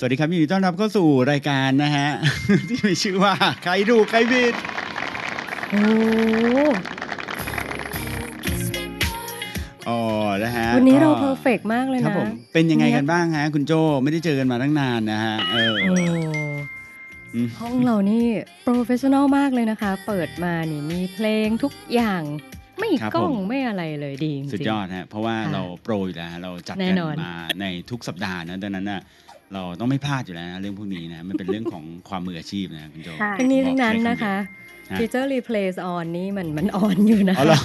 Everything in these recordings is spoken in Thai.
สวัสดีครับยินดีต้อนรับเข้าสู่รายการนะฮะ ที่มีชื่อว่าใครถูกใครผิดโอ้อ๋อนะฮะวันนี้เราก็ per fect มากเลยครับนะผมเป็นยังไงเงียบกันบ้างฮะ คุณโจไม่ได้เจอกันมาตั้งนานนะฮะเออโอ้อืมห้องเรานี่ professional มากเลยนะคะ เปิดมานี่มีเพลงทุกอย่างไม่กล้องไม่อะไรเลยดีจริงๆสุดยอดฮะเพราะว่าค่ะเราโปรอยู่แล้วฮะเราจัดแน่กันนอนมาในทุกสัปดาห์นะดังนั้นน่ะ เราต้องไม่พลาดอยู่แล้วนะเรื่องพวกนี้นะมันเป็นเรื่องของความมืออาชีพนะคุณโจใช่ทั้งนี้บอทั้กงนั้นได้ำนะคะฮะ Feature Replace on นี่มันมันออนอยู่นะเอาเหรอ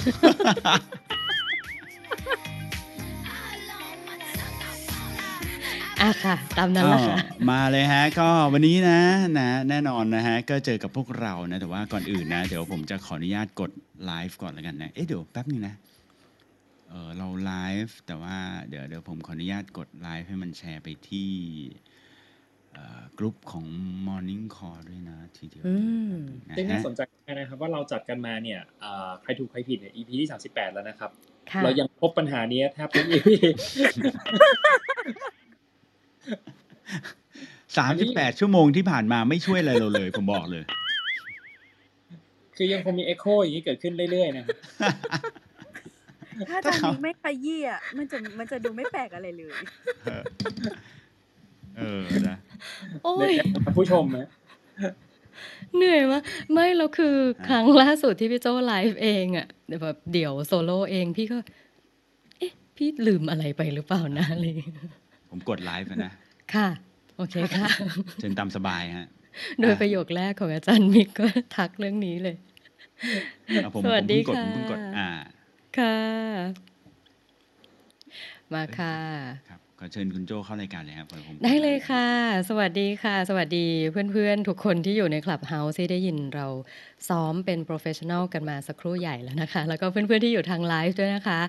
อะค่ะตามนั้นแหละค่ะก็มาเลยฮะ ก็วันนี้นะนะแน่นอนนะฮะ ก็เจอกับพวกเรานะ แต่ว่าก่อนอื่นนะ เดี๋ยวผมจะขออนุญาตกดไลฟ์ก่อนแล้วกันนะ เอ๊ะเดี๋ยวแป๊บนึงนะเออเราไลฟ์แต่ว่าเดี๋ยวเดี๋ยวผมขออนุญาตกดไลฟ์ให้มันแชร์ไปที่เอ่อกลุ่มของ Morning Call ด้วยนะทีเดียวอืมนะซึ่งน่าฮะสนใจนะครับว่าเราจัดกันมาเนี่ยอ่าใครถูกใครผิดเนี่ย EP ที่ 38 แล้วนะครับค่ะเรายังพบปัญหานี้แทบทุก EP สามสิบแปดชั่วโมงที่ผ่านมาไม่ช่วยอะไรเราเลย ผมบอกเลย คือยังคงมี Echo อย่างนี้เกิดขึ้นเรื่อยๆนะครับ ถ้าตอนนี้ไม่ขยี้อะมันจะมันจะดูไม่แปลกอะไรเลย เออเออนะโอ้ยผู้ชมนะเหนื่อยมากไม่แล้วคือครั้งล่าสุดที่พี่โจไลฟ์เองอะเดี๋ยวแบบเดี่ยวโซโล่เองพี่ก็ เอ๊ะ พี่ลืมอะไรไปหรือเปล่านะอะไรอย่างเงี้ยผมกดไลฟ์อะนะ ค่ะ โอเคค่ะเชิญตามสบายฮะ โดยประโยคแรกของอาจารย์มิกก็ทักเรื่องนี้เลยเอาผมสวัสดีผมเพิ่งกดผมค่ะเพิ่งกดอ่า ค่ะ มาค่ะ ครับขอเชิญคุณโจเข้ารายการเลยครับผมได้เลยค่ะ สวัสดีค่ะ สวัสดีเพื่อนๆ ทุกคนที่อยู่ใน Clubhouse ที่ได้ยินเราซ้อมเป็น professional กันมาสักครู่ใหญ่แล้วนะคะ แล้วก็เพื่อนๆที่อยู่ทางไลฟ์ด้วยนะคะ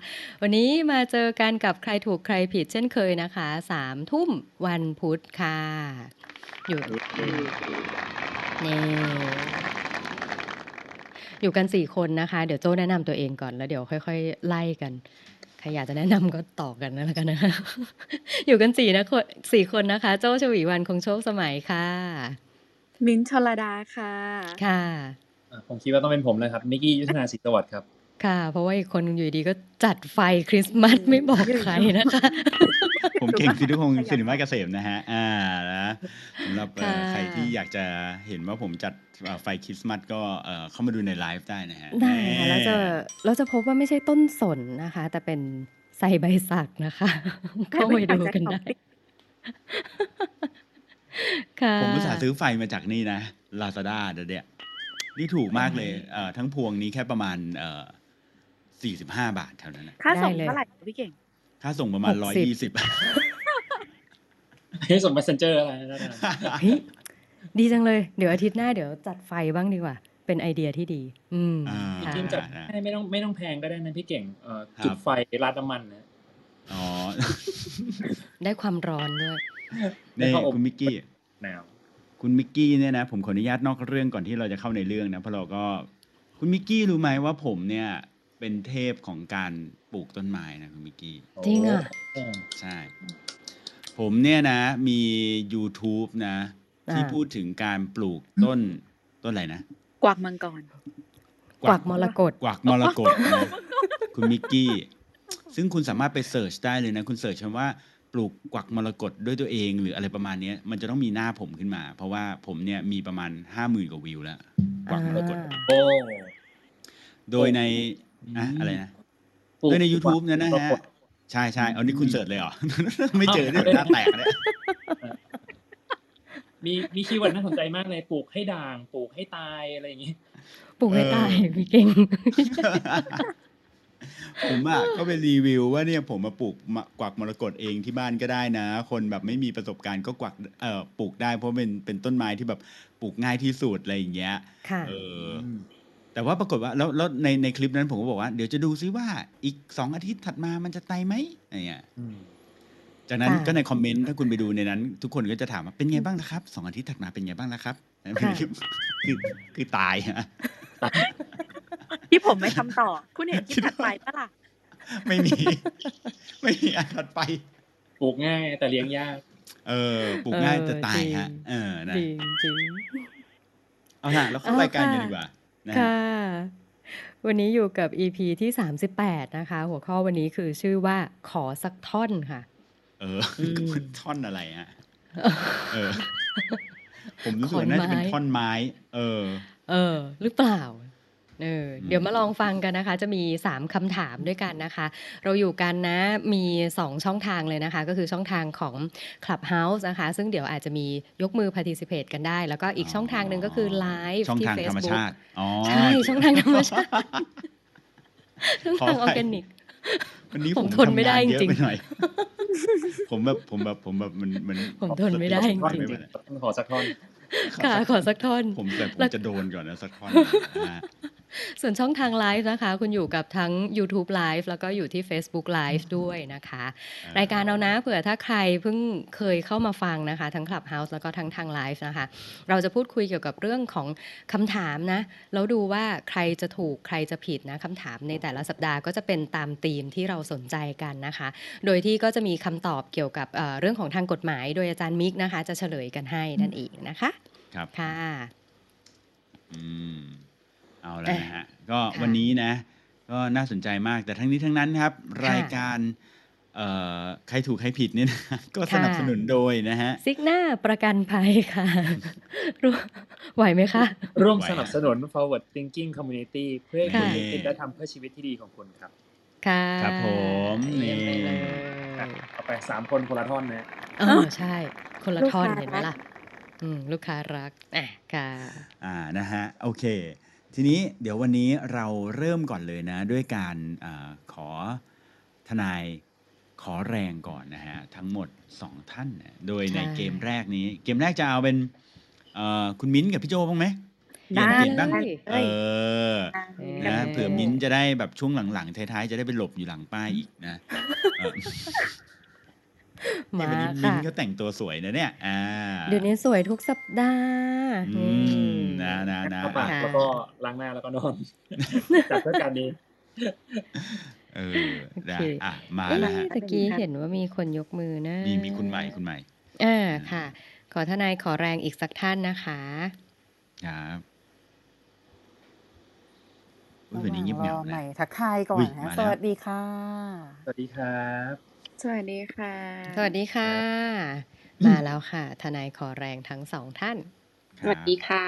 วันนี้มาเจอกันกับใครถูกใครผิดเช่นเคยนะคะสามทุ่มวันพุธค่ะ อยู่นี่ อยู่กันสี่คนนะคะ เดี๋ยวโจ้แนะนำตัวเองก่อนแล้วเดี๋ยวค่อย ๆ ไล่กันใครอยากจะแนะนำก็ต่อกันนะแล้วกันนะคะอยู่กันสี่นะคนสี่คนนะคะ โจ้ชวีวันคงโชคสมัยค่ะ มิ้นท์ชลดาค่ะค่ะอะผมคิดว่าต้องเป็นผมเลยครับนิกกี้ยุทธนาสิทธิ์สวัสดิ์ครับ ค่ะ เพราะว่าอีกคนอยู่ดีก็จัดไฟคริสต์มาสไม่บอกใครนะคะ ผมเก่งสิทธิพงศ์สิริมาเกษมนะฮะ อ่านะสำหรับเอ่อค่ะใครที่อยากจะเห็นว่าผมจัดเอ่อไฟคริสต์มาสก็เอ่อเข้ามาดูในไลฟ์ได้นะฮะ ได้ค่ะแหมแล้วจะเราจะพบว่าไม่ใช่ต้นสนนะคะ แต่เป็นไซใบสักนะคะเข้าไปดูกันได้ค่ะผมอุตส่าห์ซื้อไฟมาจากนี่นะลาซาด้าเดี๋ยวเนี่ยนี่ถูกมากเลยเอ่อทั้งพวงนี้แค่ประมาณเอ่อ สี่สิบห้าบาทเท่านั้นนะค่าส่งได้เลยเท่าไหร่คะพี่เก่ง ค่าส่งประมาณหร้อกยสิบยี่สิบให้ส่ง messenger อะไรนะเฮ้ยดีจังเลย เดี๋ยวอาทิตย์หน้าเดี๋ยวจัดไฟบ้างดีกว่า เป็นไอเดียที่ดี อืมอ่าค่ะจริงๆจัดให้ไม่ต้องไม่ต้องแพงก็ได้นะพี่เก่งเอ่อครับจุดไฟราดน้ำมันนะอ๋อ ได้ความร้อนด้วยนี่แล้วก็อบคุณมิกกี้หนาวคุณมิกกี้เนี่ยนะผมขออนุญาตนอกเรื่องก่อนที่เราจะเข้าในเรื่องนะเพราะเราก็ คุณมิกกี้รู้ไหมว่าผมเนี่ย เป็นเทพของการปลูกต้นไม้นะคุณมิกกี้ จริงอะโอ้ใช่ ผมเนี่ยนะ มี YouTube นะ ที่อ่าพูดถึงการปลูกต้นต้นอะไรนะ กวักมังกร กวักมรกตกวักมรกตนะคุณมิกกี้ ซึ่งคุณสามารถไปเสิร์ชได้เลยนะ คุณเสิร์ชคำว่าปลูกกวักมรกตด้วยตัวเองหรืออะไรประมาณเนี้ยมันจะต้องมีหน้าผมขึ้นมา เพราะว่าผมเนี่ยมีประมาณห้าหมื่นกว่าวิวแล้วกวักมรกตอ่าโอ้โดยใน อะอะไรนะโดยใน YouTube เนี่ยนะฮะใช่ใช่เอานี่คุณ search เลยเหรอ ไม่เจอเนี่ยหน้าแตกเนี่ยมีมี keyword น่าสนใจมากเลยปลูกให้ด่าง ปลูกให้ตายอะไรอย่างงี้ปลูกให้ตายพี่เก่งผมอะก็ไปรีวิวว่าเนี่ยผมมาปลูกมะกวักมรกตเองที่บ้านก็ได้นะ คนแบบไม่มีประสบการณ์ก็กวักเอ่อปลูกได้เพราะเป็นเป็นต้นไม้ที่แบบปลูกง่ายที่สุดอะไรอย่างเงี้ยค่ะเออ แต่ว่าปรากฏว่าแล้วแล้วในในคลิปนั้นผมก็บอกว่าเดี๋ยวจะดูซิว่าอีกสองอาทิตย์ถัดมามันจะไตไหมอะไรเงี้ยจากนั้นค่ะก็ในคอมเมนต์ถ้าคุณไปดูในนั้น ทุกคนก็จะถามว่าเป็นไงบ้างนะครับสองอาทิตย์ถัดมาเป็นไงบ้างนะครับค่ะคือคือตายฮะที่ผมไม่ทำต่อ คุณเห็นคลิปถัดไปปะล่ะไม่มี ไม่มีอันถัดไปปลูกง่ายแต่เลี้ยงยาก เออปลูกง่ายจะตายเออจริงฮะ เออนะจริงจริงเอาล่ะแล้วเข้าเอารายการกันค่ะดีกว่า นะค่ะฮะวันนี้อยู่กับ EP ที่ 38 นะคะ หัวข้อวันนี้คือชื่อว่าขอสักท่อนค่ะ เอออืมท่อนอะไรฮะเออ ผมรู้สึกว่าน่าจะเป็นขอนไม้ท่อนไม้ เออ เออ หรือเปล่า เออเดี๋ยวมาลองฟังกันนะคะ จะมี 3คำถามด้วยกันนะคะ เราอยู่กันนะมี 2 ช่องทางเลยนะคะ ก็คือช่องทางของ Clubhouse นะคะ ซึ่งเดี๋ยวอาจจะมียกมือ participate กันได้ แล้วก็อีกช่องทางหนึ่งก็คือไลฟ์ช่องที่ทางธรรม Facebook ชาติอ๋อใช่ช่องทางธรรมชาติช่องขอทางอออภัยร์แกนิกวันนี้ผผมมทนไม่ได้ทำงานเยอะจริงๆไปหน่อยผมแบบผมแบบผมแบบมันมันผมทนไม่ได้จท่อนริงจริงๆต้องขอสักท่อนๆค่ะขอสักท่อนผมแต่ผมแล้วจะโดนก่อนนะสักท่อนนะฮะ ส่วนช่องทางไลฟ์นะคะ คุณอยู่กับทั้ง YouTube Live แล้วก็อยู่ที่ Facebook Live ด้วยนะคะ รายการเรานะเผื่อถ้าใครเพิ่งเคยเข้ามาฟังนะคะ ทั้ง Clubhouse แล้วก็ทั้งทางไลฟ์นะคะ เราจะพูดคุยเกี่ยวกับเรื่องของคำถามนะ แล้วดูว่าใครจะถูกใครจะผิดนะคำถามในแต่ละสัปดาห์ก็จะเป็นตามธีมที่เราสนใจกันนะคะ โดยที่ก็จะมีคำตอบเกี่ยวกับเอ่อเรื่องของทางกฎหมาย โดยอาจารย์มิกนะคะ จะเฉลยกันให้นั่นเองนะคะ ครับค่ะอืม เอาแล้วนะฮะก็ค่ะวันนี้นะ ก็น่าสนใจมากแต่ทั้งนี้ทั้งนั้นครับ รายการเอ่อใครถูกใครผิดเนี่ยนะก็สนับสนุนโดยนะฮะซิกหน้าประกันภัยค่ะรู้ไหวไหมคะ ร่วมไหวสนับสนุน forward thinking community เพื่อให้คุณค่ะได้คิดและทำเพื่อชีวิตที่ดีของคุณครับ ค่ะครับผมนี่เยี่ยมไปเลยเอาไปสามคนคนละท่อนนะเออใช่ คนละลูกท่อนค้าเห็นไหมล่ะอืมลูกค้ารักอะค่ะอ่านะฮะโอเค ทีนี้เดี๋ยววันนี้เราเริ่มก่อนเลยนะ ด้วยการอาขอทนายขอแรงก่อนนะฮะ ทั้งหมด 2 ท่านนะโดยในใช่เกมแรกนี้ เกมแรกจะเอาเป็นเอ่อคุณมิ้นท์กับพี่โจบ้างไหไหมเปลี่ยนได้เปลี่ยนบ้างได้เออเออนะเผื่อมิ้นท์จะได้แบบช่วงหลังๆท้ายๆจะได้ไปหลบอยู่หลังป้ายอีกนะเออ มาวันนี้มิ้นค่ะท์ก็แต่งตัวสวยนะเนี่ยอ่าเดี๋ยวนี้สวยทุกสัปดาห์อืมนะนะนะเข้าปากค่ะแล้วก็ล้างหน้าแล้วก็นอนจัดเพื่อการนี้เออได้โอเคอะมาเอ๊ะแล้วฮะตะกี้เห็นว่ามีคนยกมือนะมีมีคุณใหม่คุณใหม่อ่าค่ะ ขอทนายขอแรงอีกสักท่านนะคะครับอุ๊ยวันนี้เงียบเหงาระหว่างรอใหนะม่ทักทายก่ออุ๊นยนะมาแล้วสวัสดีค่ะ สวัสดีครับส วัสดีค่ะ สวัสดีค่ะ มาแล้วค่ะ ทนายขอแรงทั้งสองท่านคสรับวัสดีค่ะ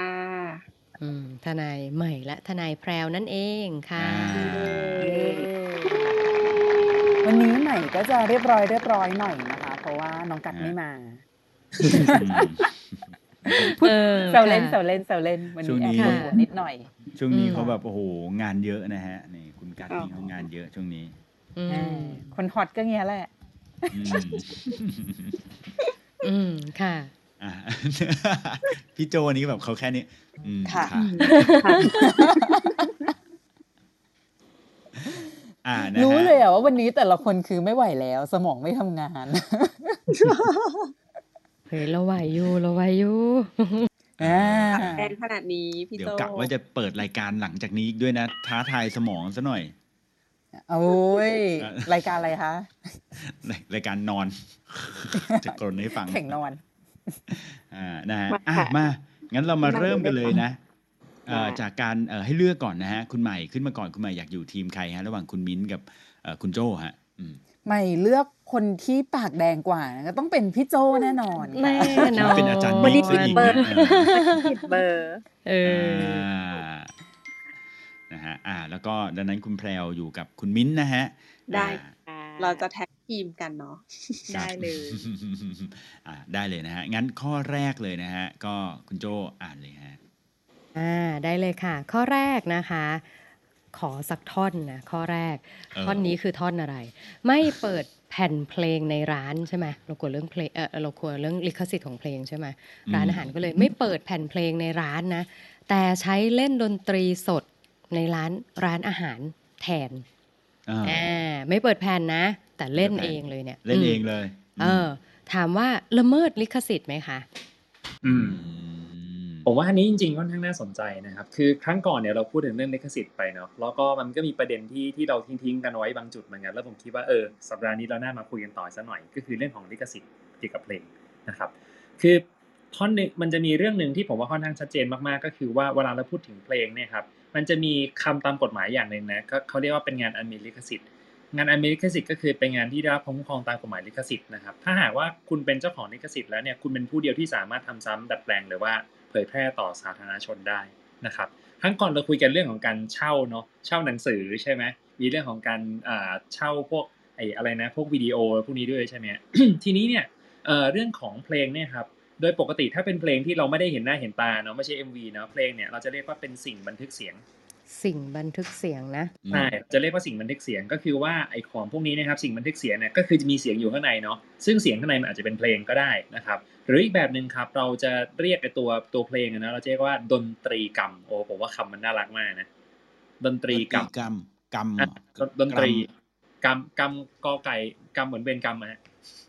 อืม ทนายใหม่และทนายแพรวนั่นเองค่ะอ่าวันนี้ใหม่ก็จะเรียบร้อยเรียบร้อยหน่อยนะคะ เพราะว่าน้องกัดไม่มาอืมเออแซวเล่นค่ะแซวเล่นแซวเล่นวันช่วงนี้นี้แอบปวดหัวนิดหน่อย ช่วงนี้อืมเขาแบบโอ้โหงานเยอะนะฮะนี่คุณกัดอ๋อนี่เขางานเยอะช่วงนี้อือ่มาคนฮอตก็เงี้ยแหละ อืมอืมค่ะอะพี่โจนี่แบบเขาแค่นี้อืมค่ะอ่านะฮะรู้เลยอะว่าวันนี้แต่ละคนคือไม่ไหวแล้ว สมองไม่ทำงานเฮ้ยเราไหวอยู่เราไหวอยู่อ่าแรงขนาดนี้พี่เดี๋ยโตวกะว่าจะเปิดรายการหลังจากนี้อีกด้วยนะ ท้าทายสมองซะหน่อย โอ้ยอะรายการอะไรคะ รายการนอนจะกรนให้ฟังแข่งนอน อ่านะฮะมาอะค่ะมา งั้นเรามาเริ่มกันเลยนะเอ่อได้จากการเอ่อให้เลือกก่อนนะฮะ คุณใหม่ขึ้นมาก่อนคุณใหม่อยากอยู่ทีมใครฮะ ระหว่างคุณมิ้นท์กับเอ่อคุณโจฮะอืมใหม่เลือกคนที่ปากแดงกว่านะก็ต้องเป็นพี่โจแน่นอนค่ะแน่นอนเป็นอาจารย์วันมินี้กซะผิดอีกเบอนะร์เออ นะฮะอ่า แล้วก็ดังนั้นคุณแพรวอยู่กับคุณมิ้นท์นะฮะ ได้อ่าเราจะแท็กทีมกันเนาะได้เลยอ่าได้เลยนะฮะ งั้นข้อแรกเลยนะฮะ ก็คุณโจอ่านเลยฮะอ่าได้เลยค่ะ ข้อแรกนะคะ ขอสักท่อนนะข้อแรกเออท่อนนี้คือท่อนอะไร ไม่เปิดแผ่นเพลงในร้านใช่ไหมเรากลัวเรื่องเพลงเออเรากลัวเรื่องลิขสิทธิ์ของเพลงใช่ไหมร้านอาหารก็เลย ไม่เปิดแผ่นเพลงในร้านนะแต่ใช้เล่นดนตรีสด ในร้านร้านอาหารแทนอ่าอ่าไม่เปิดแผ่นนะ แต่เล่นไม่เปิดแผ่นเองเลยเนี่ย เล่นเองมเลย เออ ถามว่าละเมิดลิขสิทธิ์ไหมคะอืมอืมผมว่าอันนี้จริงๆค่อนข้างน่าสนใจนะครับ คือครั้งก่อนเนี่ยเราพูดถึงเรื่องลิขสิทธิ์ไปเนาะแล้วก็มันก็มีประเด็นที่ที่เราทิ้งๆกันไว้บางจุดเหมือนกันแล้วผมคิดว่าเออสัปดาห์นี้เราน่ามาคุยกันต่อสักหน่อย ก็คือเรื่องของลิขสิทธิ์เกี่ยวกับเพลงนะครับ คือท่อนหนึงมันจะมีเรื่องหนึ่งที่ผมว่าค่อนข้างชัดเจนมากๆ ก็คือว่าเวลาเราพูดถึงเพลงเนี่ยครับ มันจะมีคำตามกฎหมายอย่างหนึ่งนะก็เขาเรียกว่าเป็นงานอันมีลิขสิทธิ์ งานอันมีลิขสิทธิ์ก็คือเป็นงานที่ได้รับความคุ้มครองตามกฎหมายลิขสิทธิ์นะครับ ถ้าหากว่าคุณเป็นเจ้าของลิขสิทธิ์แล้วเนี่ย คุณเป็นผู้เดียวที่สามารถทำซ้ำดัดแปลงหรือว่าเผยแพร่ต่อสาธารณชนได้นะครับครั้งก่อนเราคุยกันเรื่องของการเช่าเนาะ เช่าหนังสือใช่ไหมมีเรื่องของการอ่าเช่าพวกไอ้อะไรนะ พวกวิดีโอพวกนี้ด้วยใช่ไหมทีนี้เนี่ยเรื่องของเพลงเนี่ยครับ โดยปกติถ้าเป็นเพลงที่เราไม่ได้เห็นหน้าเห็นตาเนาะไม่ใช่ MV เนาะเพลงเนี่ยเราจะเรียกว่าเป็นสิ่งบันทึกเสียง สิ่งบันทึกเสียงนะอืมใช่จะเรียกว่าสิ่งบันทึกเสียงก็คือว่าไอของพวกนี้นะครับสิ่งบันทึกเสียงเนี่ยก็คือจะมีเสียงอยู่ข้างในเนาะซึ่งเสียงข้างในมันอาจจะเป็นเพลงก็ได้นะครับหรืออีกแบบหนึ่งครับเราจะเรียกไอตัวตัวเพลงอะนะเราจะเรียกว่าดนตรีกรรมโอ้ผมว่าคำมันน่ารักมากนะดนตรีกรรมกรรมกรรมอะดนดนตรีกรรมกรรมกอไก่กรรมเหมือนเวรกรรมอะฮะ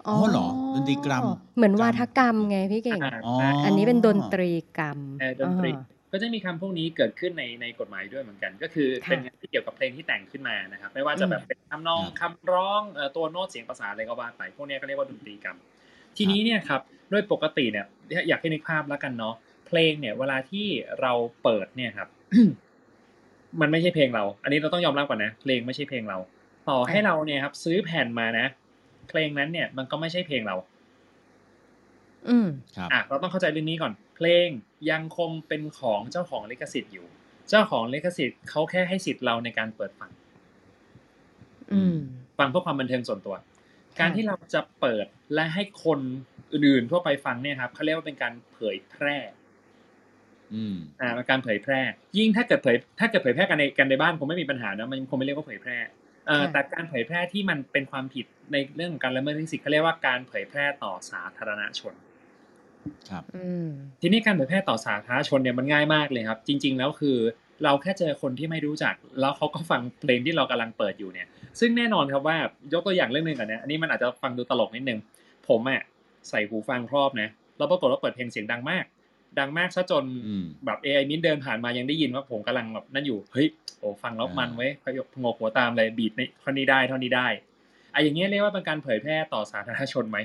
อ๋อเหรอดนตรีกรรม เหมือนกรรมวาทกรรมไงพี่เก่งอ่าอ๋ออันนี้เป็นดนตรีกรรมเออดนตรีอ่าก็จะมีคำพวกนี้เกิดขึ้นในในกฎหมายด้วยเหมือนกัน ก็คือค่ะเป็นงานที่เกี่ยวกับเพลงที่แต่งขึ้นมานะครับ ไม่ว่าจะแบบเป็นทำนองครับคำร้องเอ่อตัวโน้ตเสียงประสานอะไรก็ว่าไปพวกเนี้ยก็เรียกว่าดนตรีกรรม ทีนี้เนี่ยครับโดยปกติเนี่ยอยากให้นึกภาพแล้วกันเนาะเพลงเนี่ยเวลาที่เราเปิดเนี่ยครับ มันไม่ใช่เพลงเรา อันนี้เราต้องยอมรับก่อนนะเพลงไม่ใช่เพลงเรา ต่อให้เราเนี่ยครับ ซื้อแผ่นมานะ เพลงนั้นเนี่ย มันก็ไม่ใช่เพลงเรา อืมครับอะเราต้องเข้าใจเรื่องนี้ก่อน เพลงยังคงเป็นของเจ้าของลิขสิทธิ์อยู่ เจ้าของลิขสิทธิ์เขาแค่ให้สิทธิ์เราในการเปิดฟัง อืม ฟังเพื่อความบันเทิงส่วนตัว การที่เราจะเปิดและให้คนอื่นๆทั่วไปฟังเนี่ยครับเขาเรียกว่าเป็นการเผยแพร่อืมอ่าเป็นการเผยแพร่ ยิ่งถ้าเกิดเผย ถ้าเกิดเผยแพร่กันในกันในบ้านคงไม่มีปัญหานะมันคงไม่เรียกว่าเผยแพร่เอ่อค่ะ แต่การเผยแพร่ที่มันเป็นความผิดในเรื่องของการละเมิดลิขสิทธิ์เขาเรียกว่าการเผยแพร่ต่อสาธารณชน ครับอืมทีนี้การเผยแพร่ต่อสาธารณชนเนี่ยมันง่ายมากเลยครับ จริง ๆ แล้วคือเราแค่เจอคนที่ไม่รู้จัก แล้วเขาก็ฟังเพลงที่เรากำลังเปิดอยู่เนี่ย ซึ่งแน่นอนครับว่ายกตัวอย่างเรื่องหนึ่งก่อนนะอันนี้มันอาจจะฟังดูตลกนิดนึง ผมอะใส่หูฟังครอบนะแล้วปรากฏว่าเปิดเพลงเสียงดังมาก ดังมากซะจนอืมแบบ AI มิ้นเดินผ่านมายังได้ยินว่าผมกำลังแบบนั่นอยู่เฮ้ยโอ้ฟังแล้วมันเว้ยพยพงกหัวตามเลยบีทในเท่านี้ได้เท่านี้ได้ไอะอย่างเงี้ยเรียกว่าเป็นการเผยแพร่ต่อสาธารณชนไหม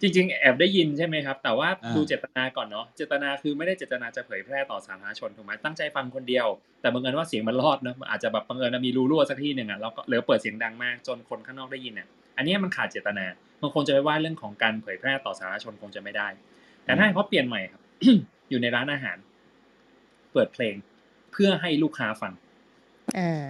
จริง ๆ แอบได้ยินใช่ไหมครับ แต่ว่าอ่าดูเจตนาก่อนเนาะเจตนาคือไม่ได้เจตนาจะเผยแพร่ต่อสาธารณชนถูกไหมตั้งใจฟังคนเดียว แต่บังเอิญว่าเสียงมันรอดเนอะอาจจะแบบบังเอิญมีรูรั่วสักที่หนึ่งอะแล้วก็เหลือเปิดเสียงดังมากจนคนข้างนอกได้ยินเนี่ยอันเนี้ยมันขาดเจตนามันคงจะไปว่าเรื่องของการเผยแพร่ต่อสาธารณชนคงจะไม่ได้ แต่ถ้าให้เขาเปลี่ยนใหม่ครับ อยู่ในร้านอาหาร เปิดเพลงเพื่อให้ลูกค้าฟังอ่า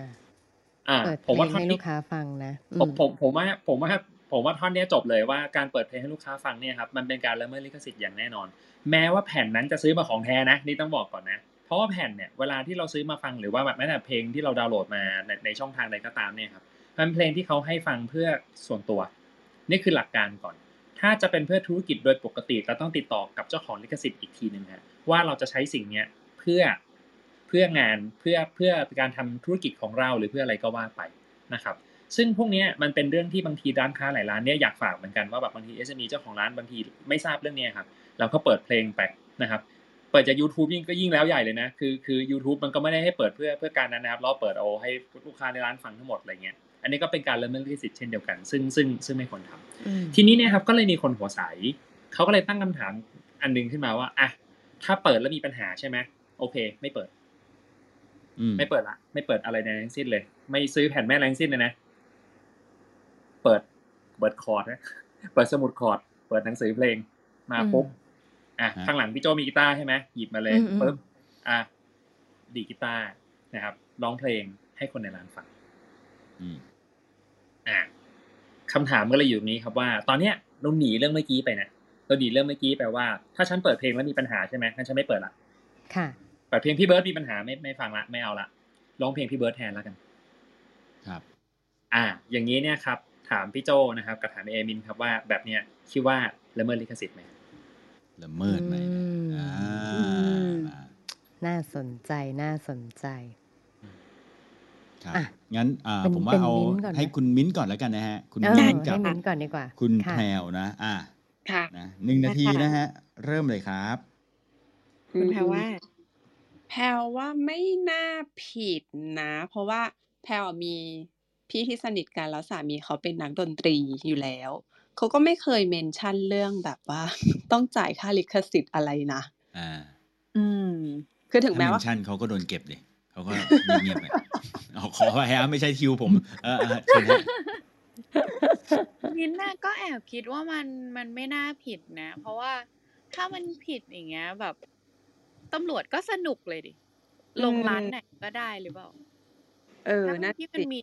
อ่าเปิดเพผมลว่างท่อนให้นี้ลูกค้าฟังนะอืผมผมผมว่าผมว่าผมว่าท่อนเนี้ยจบเลยว่าการเปิดเพลงให้ลูกค้าฟังเนี่ยครับมันเป็นการละเมิดลิขสิทธิ์อย่างแน่นอน แม้ว่าแผ่นนั้นจะซื้อมาของแท้นะนี่ต้องบอกก่อนนะเพราะว่าแผ่นเนี่ยเวลาที่เราซื้อมาฟังหรือว่าแบบแม้แต่เพลงที่เราดาวน์โหลดมาในในช่องทางใดก็ตามเนี่ยครับมันเป็นเพลงที่เขาให้ฟังเพื่อส่วนตัว นี่คือหลักการก่อน ถ้าจะเป็นเพื่อธุรกิจโดยปกติเราต้องติดต่อกับเจ้าของลิขสิทธิ์อีกทีหนึ่งฮะว่าเราจะใช้สิ่งเนี้ยเพื่อเพื่องานเพื่อเพื่อการทำธุรกิจของเราหรือเพื่ออะไรก็ว่าไปนะครับซึ่งพวกนี้มันเป็นเรื่องที่บางทีร้านค้าหลายร้านเนี่ยอยากฝากเหมือนกันว่าแบบบางที SME เจ้าของร้านบางทีไม่ทราบเรื่องนี้ครับเราก็เปิดเพลงไปนะครับเปิดจาก YouTube ยิ่งก็ยิ่งแล้วใหญ่เลยนะคือคือ YouTube มันก็ไม่ได้ให้เปิดเพื่อเพื่อการนั้นนะครับเราเปิดเอาให้ลูกค้าในร้านฟังทั้งหมดอะไรเงี้ย อันนี้ก็เป็นการละเมิดลิขสิทธิ์เช่นเดียวกัน ซึ่งซึ่งซึ่งไม่ควรทำอืมทีนี้เนี่ยครับก็เลยมีคนหัวใสเขาก็เลยตั้งคำถามอันหนึงขึ้นมาว่าอะถ้าเปิดแล้วมีปัญหาใช่ไหมโอเค ไม่เปิดอืมไม่เปิดละไม่เปิดอะไรในทั้งสิ้นเลย ไม่ซื้อแผ่นแม่แรงสิ้นเลยนะ เปิดเปิดคอร์ดนะเปิดสมุดคอร์ดเปิดหนังสือเพลง มาปุ๊บอะฮะข้างหลังพี่โจมีกีตาร์ใช่ไหมหยิบมาเลยอืมอืมปุ๊บอะดีดกีตาร์นะครับร้องเพลงให้คนในร้านฟัง อืมอะคำถามก็เลยอยู่ตรงนี้ครับว่า ตอนเนี้ยเราหนีเรื่องเมื่อกี้ไปนะเราหนีเรื่องเมื่อกี้แปลว่า ถ้าฉันเปิดเพลงแล้วมีปัญหาใช่ไหมงั้นฉันไม่เปิดละค่ะเปิดเพลงพี่เบิร์ดมีปัญหาไม่ไม่ฟังละไม่เอาละร้องเพลงพี่เบิร์ดแทนแล้วกัน ครับ อ่า อย่างนี้เนี่ยครับ ถามพี่โจนะครับกับถามเอมินครับว่าแบบเนี้ยคิดว่าละเมิดลิขสิทธิ์ไหมละเมิดไหมอืมอ่ามอ่าน่าสนใจน่าสนใจ ครับอะ งั้นอ่าเป็นผมว่าเป็นเอามิ้นท์ก่อนไหม ให้คุณมิ้นท์ก่อนแล้วกันนะฮะ คุณเออมิ้นท์กัให้บมิ้นท์ก่อนดีกว่าคุณค่ะแพรวนะ อ่าค่ะ นะหนึ่งนาทีนะคะ นะฮะ เริ่มเลยครับ คุณแพรว่า แพรว่าไม่น่าผิดนะ เพราะว่าแพรมีพี่ที่สนิทกันแล้วสามีเขาเป็นนักดนตรีอยู่แล้ว เขาก็ไม่เคยเมนชั่นเรื่องแบบว่า ต้องจ่ายค่าลิขสิทธิ์อะไรนะ อ่าอืม คือถึงถ้าแม้เมว่านชั่นเขาก็โดนเก็บเลย เขาก็เงียบๆไปเอาขอไปฮะไม่ใช่คิวผม เออเออเชิญฮะมิ้นท์น่ะก็แอบคิดว่ามันมันไม่น่าผิดนะ เพราะว่าถ้ามันผิดอย่างเงี้ย แบบตำรวจก็สนุกเลยดิ ลงร้านไหนก็ได้หรือเปล่า เออทั้งนั่นที่มันสิมี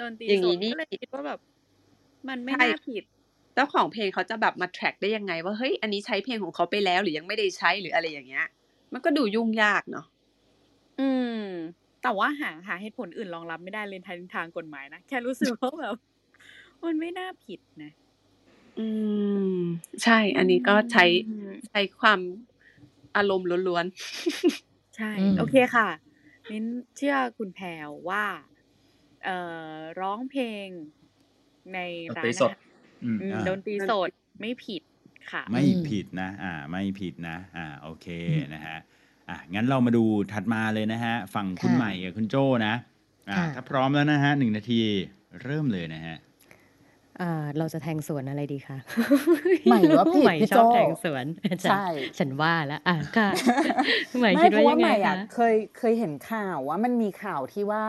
ดนตรีอย่างสงี้ดนี่ก็เลยคิดว่าแบบ มันไม่ใช่น่าผิดเจ้าของเพลงเขาจะแบบมา track ได้ยังไง ว่าเฮ้ยอันนี้ใช้เพลงของเขาไปแล้วหรือยังไม่ได้ใช้หรืออะไรอย่างเงี้ย มันก็ดูยุ่งยากเนาะ อืม แต่ว่าหาหาเหตุผลอื่นรองรับไม่ได้เลยทางทางกฎหมายนะ แค่รู้สึกว่าแบบมันไม่น่าผิดนะ อืม ใช่ อันนี้ก็ใช้อืมใช้ความอารมณ์ล้วนใช่อืมโอเคค่ะมิ้นเชื่อคุณแพรวว่า เอ่อร้องเพลงในดนร้าตรีนสอาดหารอืมอืมอ่าดนตรีสดไม่ผิดค่ะ ไม่อืมผิดนะ อ่า ไม่ผิดนะ อ่า โอเคนะฮะ อะงั้นเรามาดูถัดมาเลยนะฮะ ฝั่งคุณค่ะใหม่กับคุณโจ้นะอ่าค่ะ ถ้าพร้อมแล้วนะฮะหนึ่งนาทีเริ่มเลยนะฮะ อ่าเราจะแทงสวนอะไรดีคะ ใหม่ว่าผิดใหม่พี่ชอบโจ้แทงสวนฉันใช่ ฉันว่าแล้วอะค่ะ ใหม่ไม่คิดเพว่าราะยัว่างไงใหม่อะคะ เคยเคยเห็นข่าวว่ามันมีข่าวที่ว่า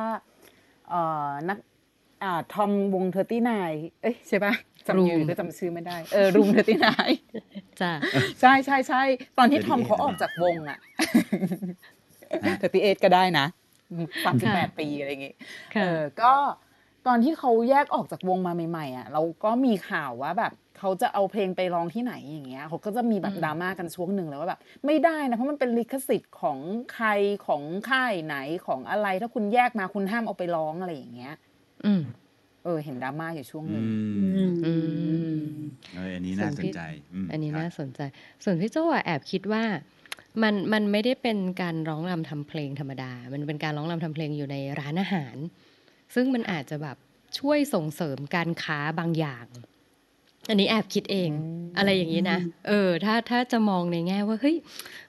เอ่อนักอ่า ทอมวงเทอร์ตี้นายเอ้ยใช่ปะจำยืน Room ก็จำชื่อไม่ได้เออรูมเทอร์ตี้นายจ้ะใช่ใช่ใช่ตอนที่38ทอมเขาออกจากวงอะเทอร์ตี้เอก็ได้นะสามสิบแปดปีอะไรอย่างงี้ค่ะเออก็ตอนที่เขาแยกออกจากวงมาใหม่ๆอะเราก็มีข่าวว่าแบบเขาจะเอาเพลงไปร้องที่ไหนอย่างเงี้ยเขาก็จะมีแบบอืมดราม่ากันช่วงหนึ่งเลยว่าแบบไม่ได้นะเพราะมันเป็นลิขสิทธิ์ของใครของค่ายไหนของอะไร ถ้าคุณแยกมาคุณห้ามเอาไปร้องอะไรอย่างเงี้ย อืม เออ เห็นดราม่าอยู่ช่วงหอืนึ่งมอืมเอออันนี้น่าสนใจมอันนี้ครับน่าสนใจ ส่วนพี่โจ้อะแอบคิดว่ามันมันไม่ได้เป็นการร้องรำทำเพลงธรรมดา มันเป็นการร้องรำทำเพลงอยู่ในร้านอาหาร ซึ่งมันอาจจะแบบช่วยส่งเสริมการค้าบางอย่าง อันนี้แอบคิดเองอืมอะไรอย่างนี้นะ เออ ถ้าถ้าจะมองในแง่ว่าเฮ้ย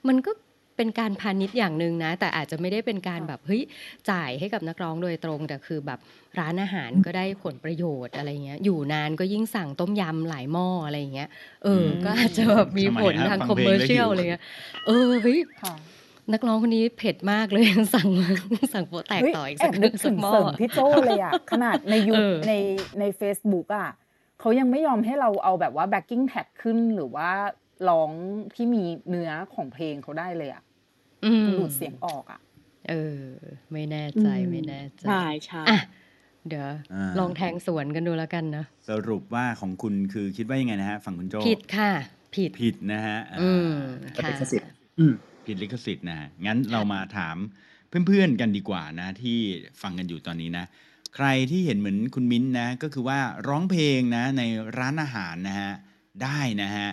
มันก็ เป็นการพาณิชย์อย่างหนึ่งนะ แต่อาจจะไม่ได้เป็นการแบบเฮ้ยจ่ายให้กับนักร้องโดยตรง แต่คือแบบร้านอาหารก็ได้ผลประโยชน์อะไรเงี้ย อยู่นานก็ยิ่งสั่งต้มยำหลายหม้ออะไรเงี้ย เอออืมก็อาจจะแบบมีทำไมผลฮะทางฟังคอมเพลงเมอร์แล้วเชียลหิวอะไรเงี้ย เออเฮ้ยค่ะนักร้องคนนี้เผ็ดมากเลยสั่งสั่งโปะแตกเฮ้ยต่ออีกแอสักบนึกสัถึกงหม้อเสริมพี่โจ้เลยอะ ขนาดในยูเออในใน Facebook อะเขายังไม่ยอมให้เราเอาแบบว่า backing tag ขึ้นหรือว่าร้องที่มีเนื้อของเพลงเขาได้เลยอะ อืมดูดเสียงออกอะ เออ ไม่แน่ใจไม่แน่ใจใช่ใช่อะเดี๋ยวอ่า ลองแทงสวนกันดูแล้วกันนะ สรุปว่าของคุณคือคิดว่ายังไงนะฮะ ฝั่งคุณโจ้ผิดค่ะ ผิด ผิดนะฮะอ่าอืมกับค่ะลิขสิทธิ์ อืม ผิดลิขสิทธิ์นะฮะงั้นเรามาถามเพื่อนๆกันดีกว่านะ ที่ฟังกันอยู่ตอนนี้นะ ใครที่เห็นเหมือนคุณมิ้นท์นะ ก็คือว่าร้องเพลงนะ ในร้านอาหารนะฮะ ได้นะฮะ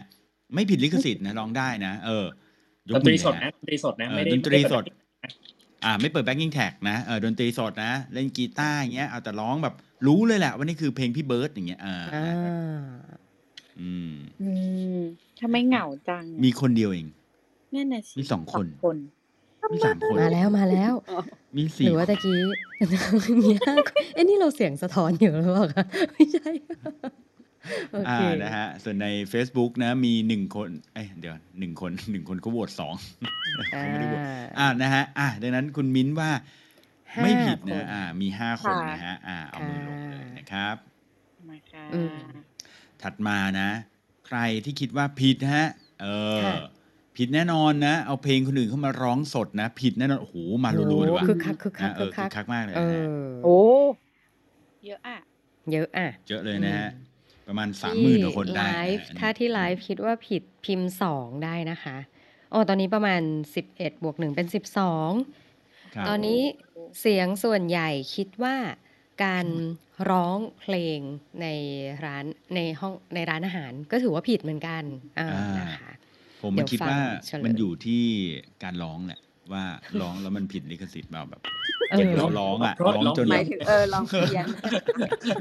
ไม่ผิดลิขสิทธิ์นะร้องได้นะ เออ ดกนตมืรีอสดเลยนะฮะดนตรีสดนะเออไม่ได้ดนตรีไม่สด อ่า ไม่เปิด backing track นะเออดนตรีสดนะ เล่นกีตาร์อย่างเงี้ยเอาแต่ร้องแบบรู้เลยแหละว่านี่คือเพลงพี่เบิร์ดอย่างเงี้ยอ่าอ่าอืมอืมทำไมเหงาจัง มีคนเดียวเองนั่นน่ะสิมีสองคนคนมีสามคน มาแล้วมาแล้ว มีหสี่รือว่าคนตะกี้มีห้าคนเอ้นี่เราเสียงสะท้อนอยู่หรือเปล่าคะไม่ใช่โออ่าเคนะฮะส่วนใน Facebook นะมีหนึ่งคนเอ้ยเดี๋ยวหนึ่งคนหนึ่งคนเขาโหวตสองเขาไม่ได้โหวตอ่านะฮะอ่าดังนั้นคุณมิ้นว่าห้าไม่ผิดคนะนอ่ามีห้าคนค่ะนะฮะอ่าเอามือลงเลยค่ะนะครับมาค่ะอืมถัดมานะ ใครที่คิดว่าผิดฮะเออค่ะผิดแน่นอนนะ เอาเพลงคนอื่นเข้ามาร้องสดนะ ผิดแน่นอนโอ้โหมารัวๆเลยว่ะโอ้คึกคักคึกคันะกเอคึอกคึคักกคักมากเลยเอนะฮะอโอ้เยอะอะเยอะอะเยอะเลยนะฮะอืม ประมาณสามหมื่นกว่าคนที่ได้ไลนะฟ์ฮะถ้าที่ไลฟ์คิดว่าผิดพิมพ์สองได้นะคะอ๋อตอนนี้ประมาณสิบเอ็ดบวกหนึ่งเป็นสิบสองครับตอนนี้เสียงส่วนใหญ่คิดว่าการร้องเพลงในร้านในห้องในร้านอาหารก็ถือว่าผิดเหมือนกันอ่าอ่านนะคะผมเดี๋มันยวคิดฟังว่าเฉลยมันอยู่ที่การร้องแหละ ว่าร้องแล้วมันผิดลิขสิทธิ์เปล่าแบบเอออย่างเราร้องอะเพราะร้องจนหแบมายบถึงเออลองเพียน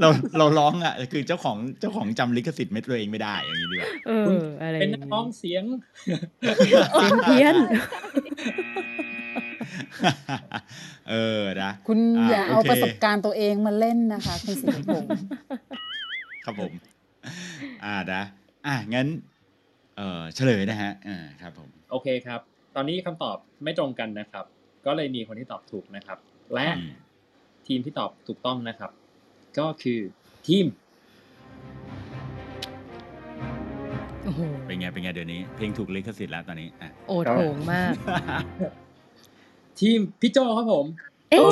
เราเราร้องอะคือเจ้าของเจ้าของจำลิขสิทธิ์เม็ดตัวเองไม่ได้อย่างนี้ดีกว่าเอออะไรเป็นนักร้องเสียงเสียงเพี้ยนเออนะคุณอ่าอย่าเอาโอเคประสบการณ์ตัวเองมาเล่นนะคะคุณสิริพงศ์ครับผม อ่านะอะงั้น เออเฉลยนะฮะอ่าครับผม โอเคครับ ตอนนี้คำตอบไม่ตรงกันนะครับ ก็เลยมีคนที่ตอบถูกนะครับ และอืมทีมที่ตอบถูกต้องนะครับ ก็คือทีมโอ้โหเป็นไง เป็นไงเดี๋ยวนี้ เพลงถูกลิขสิทธิ์แล้วตอนนี้อะโอดโหงมาก ทีมพี่โจครับผม เอ๊ะโอ้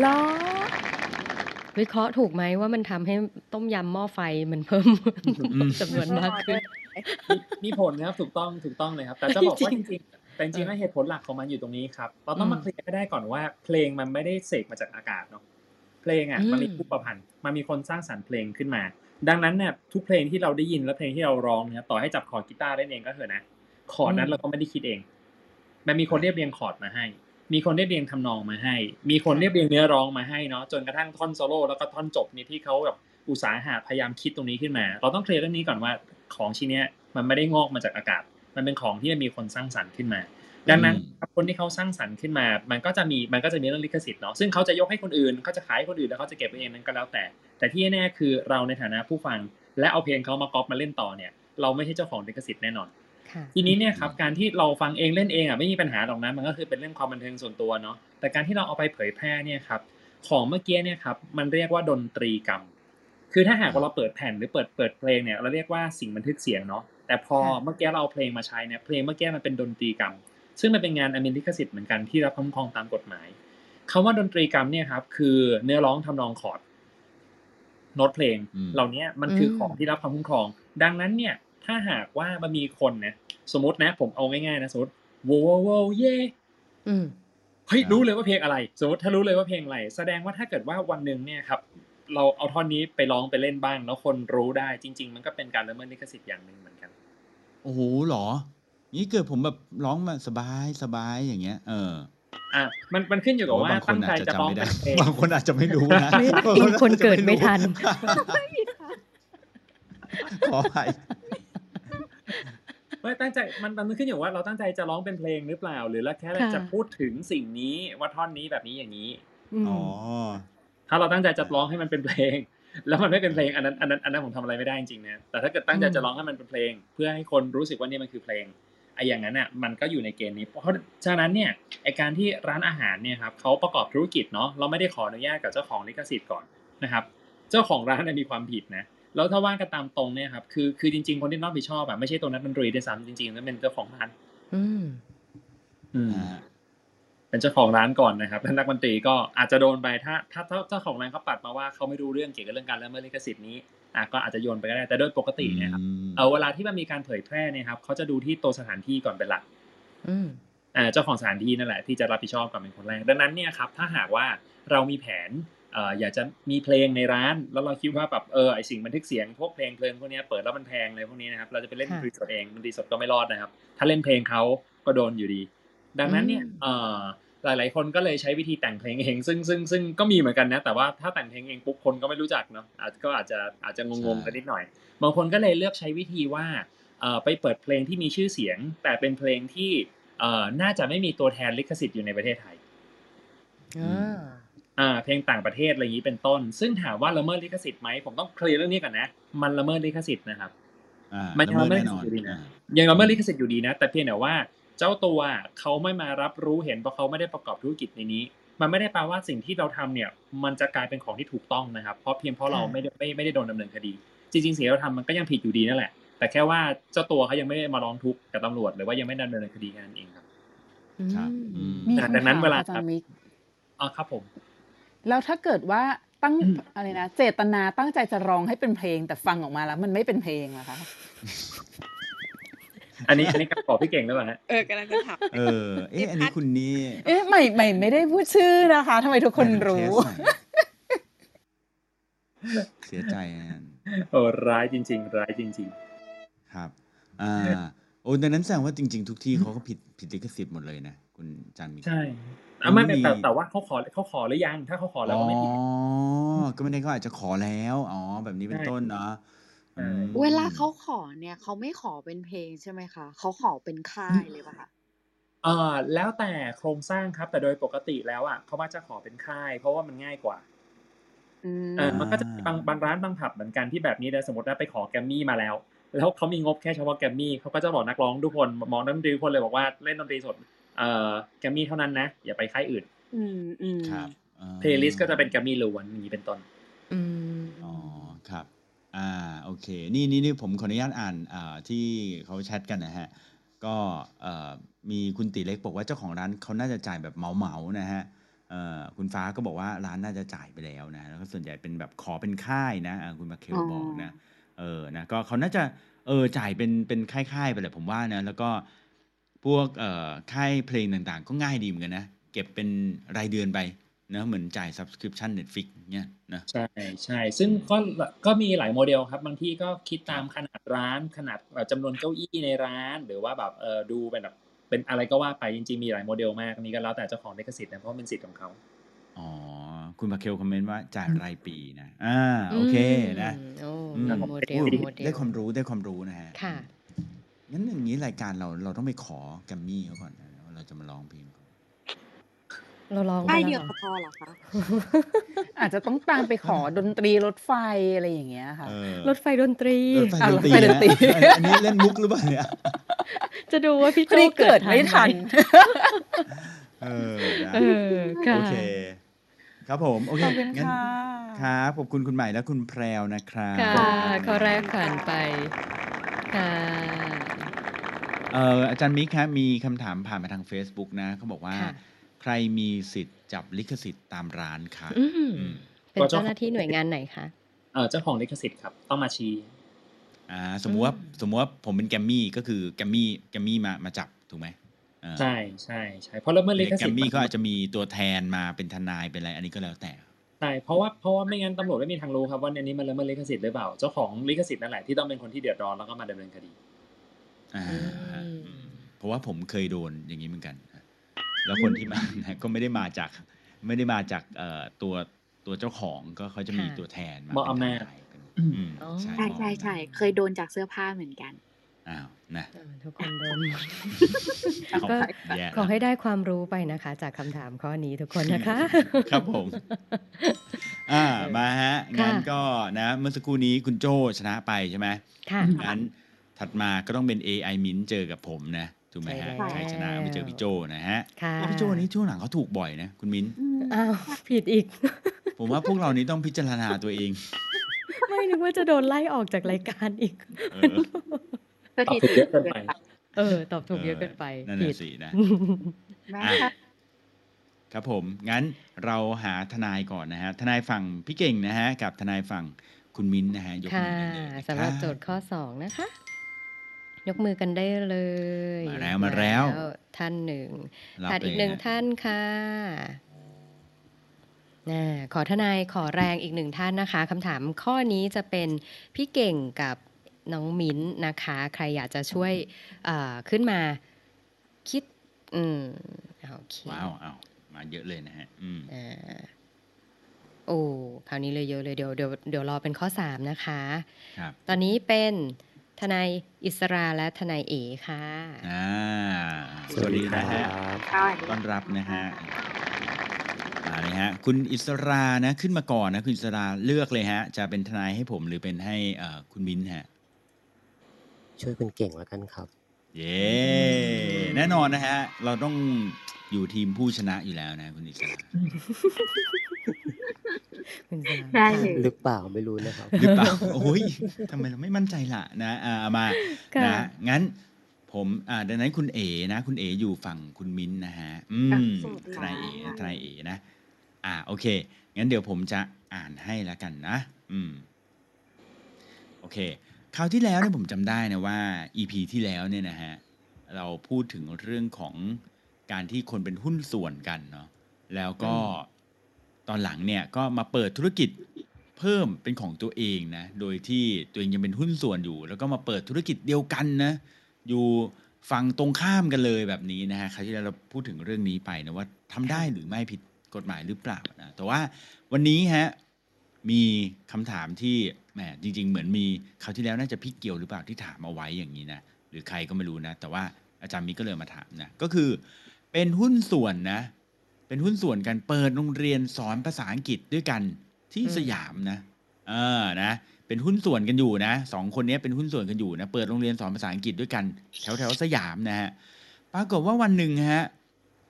เหรอวิเคราะห์ถูกไหมว่ามันทำให้ต้มยำหม้อไฟมันเพิ่มจำนวนมากขึ้น มีมีผลนะครับถูกต้องถูกต้องเลยครับ แต่จะบอกว่าจจริงริงๆแต่จริงๆแล้วเหตุผลหลักของมันอยู่ตรงนี้ครับเราต้ออืงมมาเคลียร์ให้ได้ก่อนว่าเพลงมันไม่ได้เสกมาจากอากาศเนาะเพลงอะอืมมันมีผู้ประพันธ์มันมีคนสร้างสรรค์เพลงขึ้นมา ดังนั้นเนี่ยทุกเพลงที่เราได้ยินและเพลงที่เราร้องเนี่ยต่อให้จับคอร์ดกีตาร์เล่นเองก็เถอะนะคอร์ดนั้นเราก็ไม่ได้คิดเอง มันมีคนเรียบเรียงคอร์ดมาให้ มีคนเรียบเรียงทำนองมาให้ มีคนเรียบเรียงเนื้อร้องมาให้เนาะจนกระทั่งท่อนโซโล่แล้วก็ท่อนจบนี่ที่เขาแบบอุตสาหะพยายามคิดตรงนี้ขึ้นมา เราต้องเคลียร์เรื่องนี้ก่อนว่า ของชิ้นเนี้ยมันไม่ได้งอกมาจากอากาศ มันเป็นของที่มีคนสร้างสรรค์ขึ้นมา ดังนั้นอืมครับคนที่เขาสร้างสรรค์ขึ้นมา มันก็จะมีมันก็จะมีเรื่องลิขสิทธิ์เนาะซึ่งเขาจะยกให้คนอื่นเขาจะขายให้คนอื่นแล้วเขาจะเก็บไว้เองนั้นก็แล้วแต่ แต่ที่แน่ๆคือเราในฐานะผู้ฟัง และเอาเพลงเขามาก๊อปมาเล่นต่อเนี่ยเราไม่ใช่เจ้าของลิขสิทธิ์แน่นอนค่ะทีนี้เนี่ยครับการที่เราฟังเองเล่นเองอะไม่มีปัญหาหรอกนะมันก็คือเป็นเรื่องความบันเทิงส่วนตัวเนาะแต่การที่เราเอาไปเผยแพร่เนี่ยครับของเมื่อกี้เนี่ยครับมันเรียกว่าดนตรีกรรม คือถ้าหากว่าเราเปิดแผ่นหรือเปิดเปิดเพลงเนี่ยเราเรียกว่าสิ่งบันทึกเสียงเนาะแต่พอค่ะเมื่อกี้เราเอาเพลงมาใช้เนี่ยเพลงเมื่อกี้มันเป็นดนตรีกรรม ซึ่งมันเป็นงานอเมริกสิทธิ์เหมือนกันที่รับคุ้มครองตามกฎหมายคำว่าดนตรีกรรมเนี่ยครับคือเนื้อร้องทำนองคอร์ดโน้ตเพลงอืมเหล่านี้มันคืออมของที่รับความคุ้มครอง ดังนั้นเนี่ยถ้าหากว่ามันมีคนนะสมมตินะ ผมเอาง่ายๆนะสมมติโวโวโวเย่อืมเฮ้ยครับรู้เลยว่าเพลงอะไร สมมติถ้ารู้เลยว่าเพลงอะไร แสดงว่าถ้าเกิดว่าวันหนึ่งเนี่ยครับ เราเอาท่อนนี้ไปร้องไปเล่นบ้าง แล้วคนรู้ได้จริง ๆ มันก็เป็นการละเมิดลิขสิทธิ์อย่างหนึ่งเหมือนกัน โอ้โหเหรอ นี่เกิดผมแบบร้องมาสบายสบายอย่างเงี้ย เอออะมันมันขึ้นอยู่กับว่าบางคนตั้งใจอาจจะจะจำร้องไม่เป็ได้นเพลงบางคนอาจจะไม่รู้นะไม่ได้อินคนเกิดไม่ทันขออภัยไม่ตั้งใจมันมันขึ้นอยู่ว่าเราตั้งใจจะร้องเป็นเพลงหรือเปล่า หรือเราแค่ค่ะจะพูดถึงสิ่งนี้ว่าท่อนนี้แบบนี้อย่างนี้อืมอ๋อ ถ้าเราตั้งใจจะร้องให้มันเป็นเพลง แล้วมันไม่เป็นเพลงอันนั้นอันนั้นอันนั้นผมทำอะไรไม่ได้จริงๆนะแต่ถ้าเกิดตั้งใจอืมจะร้องให้มันเป็นเพลง เพื่อให้คนรู้สึกว่านี่มันคือเพลงไอ้อย่างนั้นอะมันก็อยู่ในเกณฑ์นี้ เพราะฉะนั้นเนี่ยไอ้การที่ร้านอาหารเนี่ยครับเขาประกอบธุรกิจเนาะเราไม่ได้ขออนุญาตกับเจ้าของลิขสิทธิ์ก่อนนะครับ เจ้าของร้านเนี่ยมีความผิดนะแล้วถ้าว่ากันตามตรงเนี่ยครับคือคือจริง ๆ คนที่รับผิดชอบอะไม่ใช่ตัวนักดนตรีด้วยซ้ำจริงๆแล้วเป็นเจ้าของร้าน อืมอืมอ่า เป็นเจ้าของร้านก่อนนะครับแล้วนักดนตรีก็อาจจะโดนไปถ้าถ้าถ้าเจ้าของร้านเขาปัดมาว่าเขาไม่รู้เรื่องเกี่ยวกับเรื่องการละเมิดลิขสิทธิ์นี้อะก็อาจจะโยนไปก็ได้แต่โดยปกติเนี่ยครับมเอาเวลาที่มันมีการเผยแพร่เนี่ยครับเขาจะดูที่ตัวสถานที่ก่อนเป็นหลักอืมอ่าเจ้าของสถานที่นั่นแหละที่จะรับผิดชอบก่อนเป็นคนแรกดังนั้นเนี่ยครับถ้าหากว่าเรามีแผนเอ่ออยากจะมีเพลงในร้าน แล้วเราคิดว่าแบบเออไอสิ่งบันทึกเสียงพวกเพลงเพลงพวกเนี้ยเปิดแล้วมันแพงเลยพวกนี้นะครับเราจะไปเล่นดนค่ะตรีสดเองดนตรีสดก็ไม่รอดนะครับ ถ้าเล่นเพลงเขาก็โดนอยู่ดี ดังนั้นเนี่ยอืมเอ่อหลาย ๆ คนก็เลยใช้วิธีแต่งเพลงเองซึ่งซึ่งซึ่งก็มีเหมือนกันนะ แต่ว่าถ้าแต่งเพลงเองปุ๊บคนก็ไม่รู้จักเนาะอาจก็อาจจะอาจจะงงๆกันนิดหน่อย บางคนก็เลยเลือกใช้วิธีว่าเอ่อไปเปิดเพลงที่มีชื่อเสียง แต่เป็นเพลงที่เอ่อน่าจะไม่มีตัวแทนลิขสิทธิ์อยู่ในประเทศไทยอ่าอ่าเพลงต่างประเทศอะไรอย่างนี้เป็นต้น ซึ่งถามว่าละเมิดลิขสิทธิ์ไหมผมต้องเคลียร์เรื่องนี้ก่อนนะ มันละเมิดลิขสิทธิ์นะครับอ่ามันยังละละเมิเมิดดแน่นอนอยู่ดีนะอ่ายังละเมิดลิขสิทธิ์อยู่ดีนะ แต่เพียงแต่ว่า เจ้าตัวเขาไม่มารับรู้เห็นเพราะเขาไม่ได้ประกอบธุรกิจในนี้ มันไม่ได้แปลว่าสิ่งที่เราทำเนี่ย มันจะกลายเป็นของที่ถูกต้องนะครับ เพราะเพียงเพราะเราไม่ได้ไม่ไม่ได้โดนดำเนินคดี จริงๆสิ่งที่เราทำมันก็ยังผิดอยู่ดีนั่นแหละ แต่แค่ว่าเจ้าตัวเขายังไม่ได้มาร้องทุกข์กับตำรวจหรือว่ายังไม่ดำเนินคดีแค่นั้นเองครับครับอืมมีอ่าคำดังนั้นถามเวลาอาจารย์มิกอ๋อครับผม แล้วถ้าเกิดว่าตั้งอืมอะไรนะเจตนาตั้งใจจะร้องให้เป็นเพลง แต่ฟังออกมาแล้ว มันไม่เป็นเพลงล่ะคะ อันนี้อันนี้การบอกพี่เก่งหรือเปล่าฮะเออกำลังจะถามเออเอ๊ะอันนี้คุณนี่เอ๊ะใหม่ใหม่ไม่ได้พูดชื่อนะคะทำไมทุกคนรู้เทสหน่อยเสียใจอะโอ้ร้ายจริง ๆ ร้ายจริงครับ อ่าโอ้ดังนั้นแสดงว่าจริง ๆ ทุกที่เขาก็ผิดผิดลิขสิทธิ์หมดเลยนะคุณจันมีๆใช่อะไม่มันมีแต่แต่ว่าเขาขอเขาขอหรือยัง ถ้าเขาขอแล้วก็ไม่ผิดอ๋อก็ไม่ได้ก็อาจจะขอแล้ว อ๋อ แบบนี้เป็นใช่ต้นเนาะใช่ อืม เวลาเขาขอเนี่ย เขาไม่ขอเป็นเพลงใช่ไหมคะ เขาขอเป็นค่ายเลยป่ะคะ เอ่อแล้วแต่โครงสร้างครับ แต่โดยปกติแล้วอะเขามักจะขอเป็นค่าย เพราะว่ามันง่ายกว่า อืมเออมันก็จะมีบางบางร้านบางผับเหมือนกันที่แบบนี้นะสมมติว่าไปขอแกรมมี่มาแล้ว แล้วเขามีงบแค่เฉพาะแกรมมี่เขาก็จะบอกนักร้องทุกคนมองนักดนตรีทุกคนเลยบอกว่าเล่นดนตรีสดเอ่อแกรมมี่เท่านั้นนะ อย่าไปค่ายอื่นอืมอืมครับอ่า playlist ก็จะเป็นแกรมมี่ล้วนอย่างนี้เป็นต้น อืม อ๋อ ครับ อ่าโอเค นี่นี่นี่ผมขออนุญาตอ่านอ่าที่เขาแชทกันนะฮะ ก็เอ่อมีคุณติเล็กบอกว่าเจ้าของร้านเขาน่าจะจ่ายแบบเหมาๆนะฮะเอ่อคุณฟ้าก็บอกว่าร้านน่าจะจ่ายไปแล้วนะแล้วก็ส่วนใหญ่เป็นแบบขอเป็นค่ายนะอ่าคุณมาเคลบอกนะเออนะก็เขาน่าจะเออจ่ายเป็นเป็นค่ายๆไปเลยผมว่านะแล้วก็พวกเอ่อค่ายเพลงต่างๆ ก็ง่ายดีเหมือนกันนะเก็บเป็นรายเดือนไป นะเหมือนจ่าย subscription Netflix เนี่ยนะใช่ใช่ซึ่งก็ก็มีหลายโมเดลครับบางที่ก็คิดตามขนาดร้านขนาดแบบจำนวนเก้าอี้ในร้าน หรือว่าแบบเออดูเป็นแบบเป็นอะไรก็ว่าไปจริงๆมีหลายโมเดลมากอันนี้ก็แล้วแต่เจ้าของลิขสิทธิ์นะเพราะมันเป็นสิทธิ์ของเขาอ๋อคุณมาเคลคอมเมนต์ว่าจ่ายรายปีนะอ่าโอเคนะโอ้อืมมีโมเดลอุ้ยโมเดลได้ความรู้ได้ความรู้นะฮะค่ะงั้นอย่างนี้รายการเราเราต้องไปขอแกรมมี่เขาก่อนนะว่าเราจะมาร้องเพลง เขาเราลองได้ไปเดี๋ยวเหรอ พอเหรอคะ อาจจะต้องตามไปขอดนตรีรถไฟอะไรอย่างเงี้ยค่ะ เออรถไฟดนตรี รถไฟอะดนตรีรถไฟดนตรีนะอันนี้เล่นมุกหรือเปล่าเนี่ย จะดูว่าพี่พอโจดีเกิเกิดดไม่ทันไหมเออนะเออค่ะ โอเค ครับผม โอเคขอบคุณงั้นค่ะ ครับขอบคุณคุณใหม่และคุณแพรวนะครับค่ะข้อแรกผ่านไป ค่ะ เอ่ออาจารย์มิกครับมีคำถามผ่านมาทาง Facebook นะเขาบอกว่า ค่ะ ใครมีสิทธิ์จับลิขสิทธิ์ตามร้านคะอืมอืมเป็นเจ้าหน้าที่หน่วยงานไหนคะ เออเจ้าของลิขสิทธิ์ครับ ต้องมาชี้ อ่าสมมติว่าอืม สมมติว่าผมเป็นแกรมมี่ก็คือแกรมมี่แกรมมี่มามาจับถูกไหมเออใช่ใช่ใช่เพราะแล้วเมื่อลิขแกรสิทมธิ์มี่มันก็อาจจะมีตัวแทนมาเป็นทนายเป็นอะไรอันนี้ก็แล้วแต่ ใช่เพราะว่าเพราะว่าไม่งั้นตำรวจไม่มีทางรู้ครับว่าอันนี้มันละเมิดลิขสิทธิ์หรือเปล่าเจ้าของลิขสิทธิ์นั่นแหละที่ต้องเป็นคนที่เดือดร้อนแล้วก็มาดำเนินคดี อ่าอืมฮะอืมเพราะว่าผมเคยโดนอย่างนี้เหมือนกัน แล้วคนที่มานะก็ไม่ได้มาจากไม่ได้มาจากเอ่อตัวตัวเจ้าของก็เขาจะมีค่ะตัวแทนมาบอกเป็นอำนาจทนายเป็นอืมอ๋อ ใช่ใช่บอกใช่อำนาจใช่เคยโดนจากเสื้อผ้าเหมือนกัน อ้าวนะเออทุกคนโดน เอาก็ แย่ขอละให้ได้ความรู้ไปนะคะ จากคำถามข้อนี้ทุกคนนะคะ ครับผม อ่ามาฮะค่ะ งั้นก็นะเมื่อสักครู่นี้คุณโจชนะไปใช่ไหมค่ะ งั้นถัดมาก็ต้องเป็น AI มิ้นเจอกับผมนะ ถูกไหมฮะใช่แล้ว ใครชนะไปเจอพี่โจนะฮะค่ะพี่โจนี้ช่วงหลังเขาถูกบ่อยนะคุณมิ้น อ้าวผิดอีก ผมว่าพวกเรานี้ต้องพิจารณาตัวเอง ไม่นึกว่าจะโดนไล่ออกจากรายการอีก เออเพื่อตอบที่ถูกเยอะเกินไป เออ ตอบถูกเยอะเกินไปนั่นผิน่ะด สินะ แม่อะค่ะ ครับผม งั้นเราหาทนายก่อนนะฮะ ทนายฝั่งพี่เก่งนะฮะ กับทนายฝั่งคุณมิ้นนะฮะ ยกมืค่ะอกันเลยนะคสำหรับบโจทย์ข้อสองนะคะ ยกมือกันได้เลย มาแล้วมาแล้ว ท่านหนึ่งรับขาดอีกเลยหนึ่งฮะท่านค่ะน่าขอทนายขอแรงอีกหนึ่งท่านนะคะคำถามข้อนี้จะเป็นพี่เก่งกับน้องมิ้นนะคะ ใครอยากจะช่วยเอ่อขึ้นมาคิด อืมโอเคว้าวอ้าวมาเยอะเลยนะฮะอืมอ่าโอ้คราวนี้เลยเยอะเลยเดี๋ยวเดี๋ยวเดี๋ยวรอเป็นข้อสามนะคะ ครับ ตอนนี้เป็น ทนายอิสราและทนายเอค่ะอ่าสวัสดีครันะฮะบสวัสดีต้อนรับนะฮะมาเลยฮะคุณอิสรานะขึ้นมาก่อนนะคุณอิสราเลือกเลยฮะ จะเป็นทนายให้ผมหรือเป็นให้เอ่อคุณมิ้นฮะช่วยคุณเก่งแล้วกันครับ เย้แน่นอนนะฮะ เราต้องอยู่ทีมผู้ชนะอยู่แล้วนะ คุณอิสราคุณสาได้เลย หรือเปล่าไม่รู้นะครับ หรือเปล่าโอ้ยทำไมเราไม่มั่นใจล่ะนะอ่าเอามาค่ะ นะงั้น ผมอ่าดังนั้นคุณเอ๋นะ คุณเอ๋อยู่ฝั่งคุณมิ้นท์นะฮะ อืมสวัสดีทนายเอ๋ค่ะทนายเอ๋นะ อ่าโอเค งั้นเดี๋ยวผมจะอ่านให้แล้วกันนะ อืม โอเค คราวที่แล้วเนี่ยผมจำได้นะว่า EP ที่แล้วเนี่ยนะฮะเราพูดถึงเรื่องของการที่คนเป็นหุ้นส่วนกันเนาะแล้วก็ตอนหลังเนี่ยก็มาเปิดธุรกิจเพิ่มเป็นของตัวเองนะโดยที่ตัวเองยังเป็นหุ้นส่วนอยู่ แล้วก็มาเปิดธุรกิจเดียวกันนะอยู่ฝั่งตรงข้ามกันเลยแบบนี้นะฮะคราวที่แล้วเราพูดถึงเรื่องนี้ไปนะว่าทำได้หรือไม่ผิดกฎหมายหรือเปล่านะแต่ว่าวันนี้ฮะมีคำถามที่ แหมจริง ๆ เหมือนมีคราวที่แล้วน่าจะพี่เกียวหรือเปล่าที่ถามเอาไว้อย่างนี้นะหรือใครก็ไม่รู้นะ แต่ว่าอาจารย์มิกก็เลยมาถามนะก็คือเป็นหุ้นส่วนนะ เป็นหุ้นส่วนกันเปิดโรงเรียนสอนภาษาอังกฤษด้วยกันที่สยามนะ เออนะเป็นหุ้นส่วนกันอยู่นะสองคนนี้เป็นหุ้นส่วนกันอยู่นะเปิดโรงเรียนสอนภาษาอังกฤษด้วยกัน แถวแถวสยามนะฮะปรากฏว่าวันหนึ่งฮะ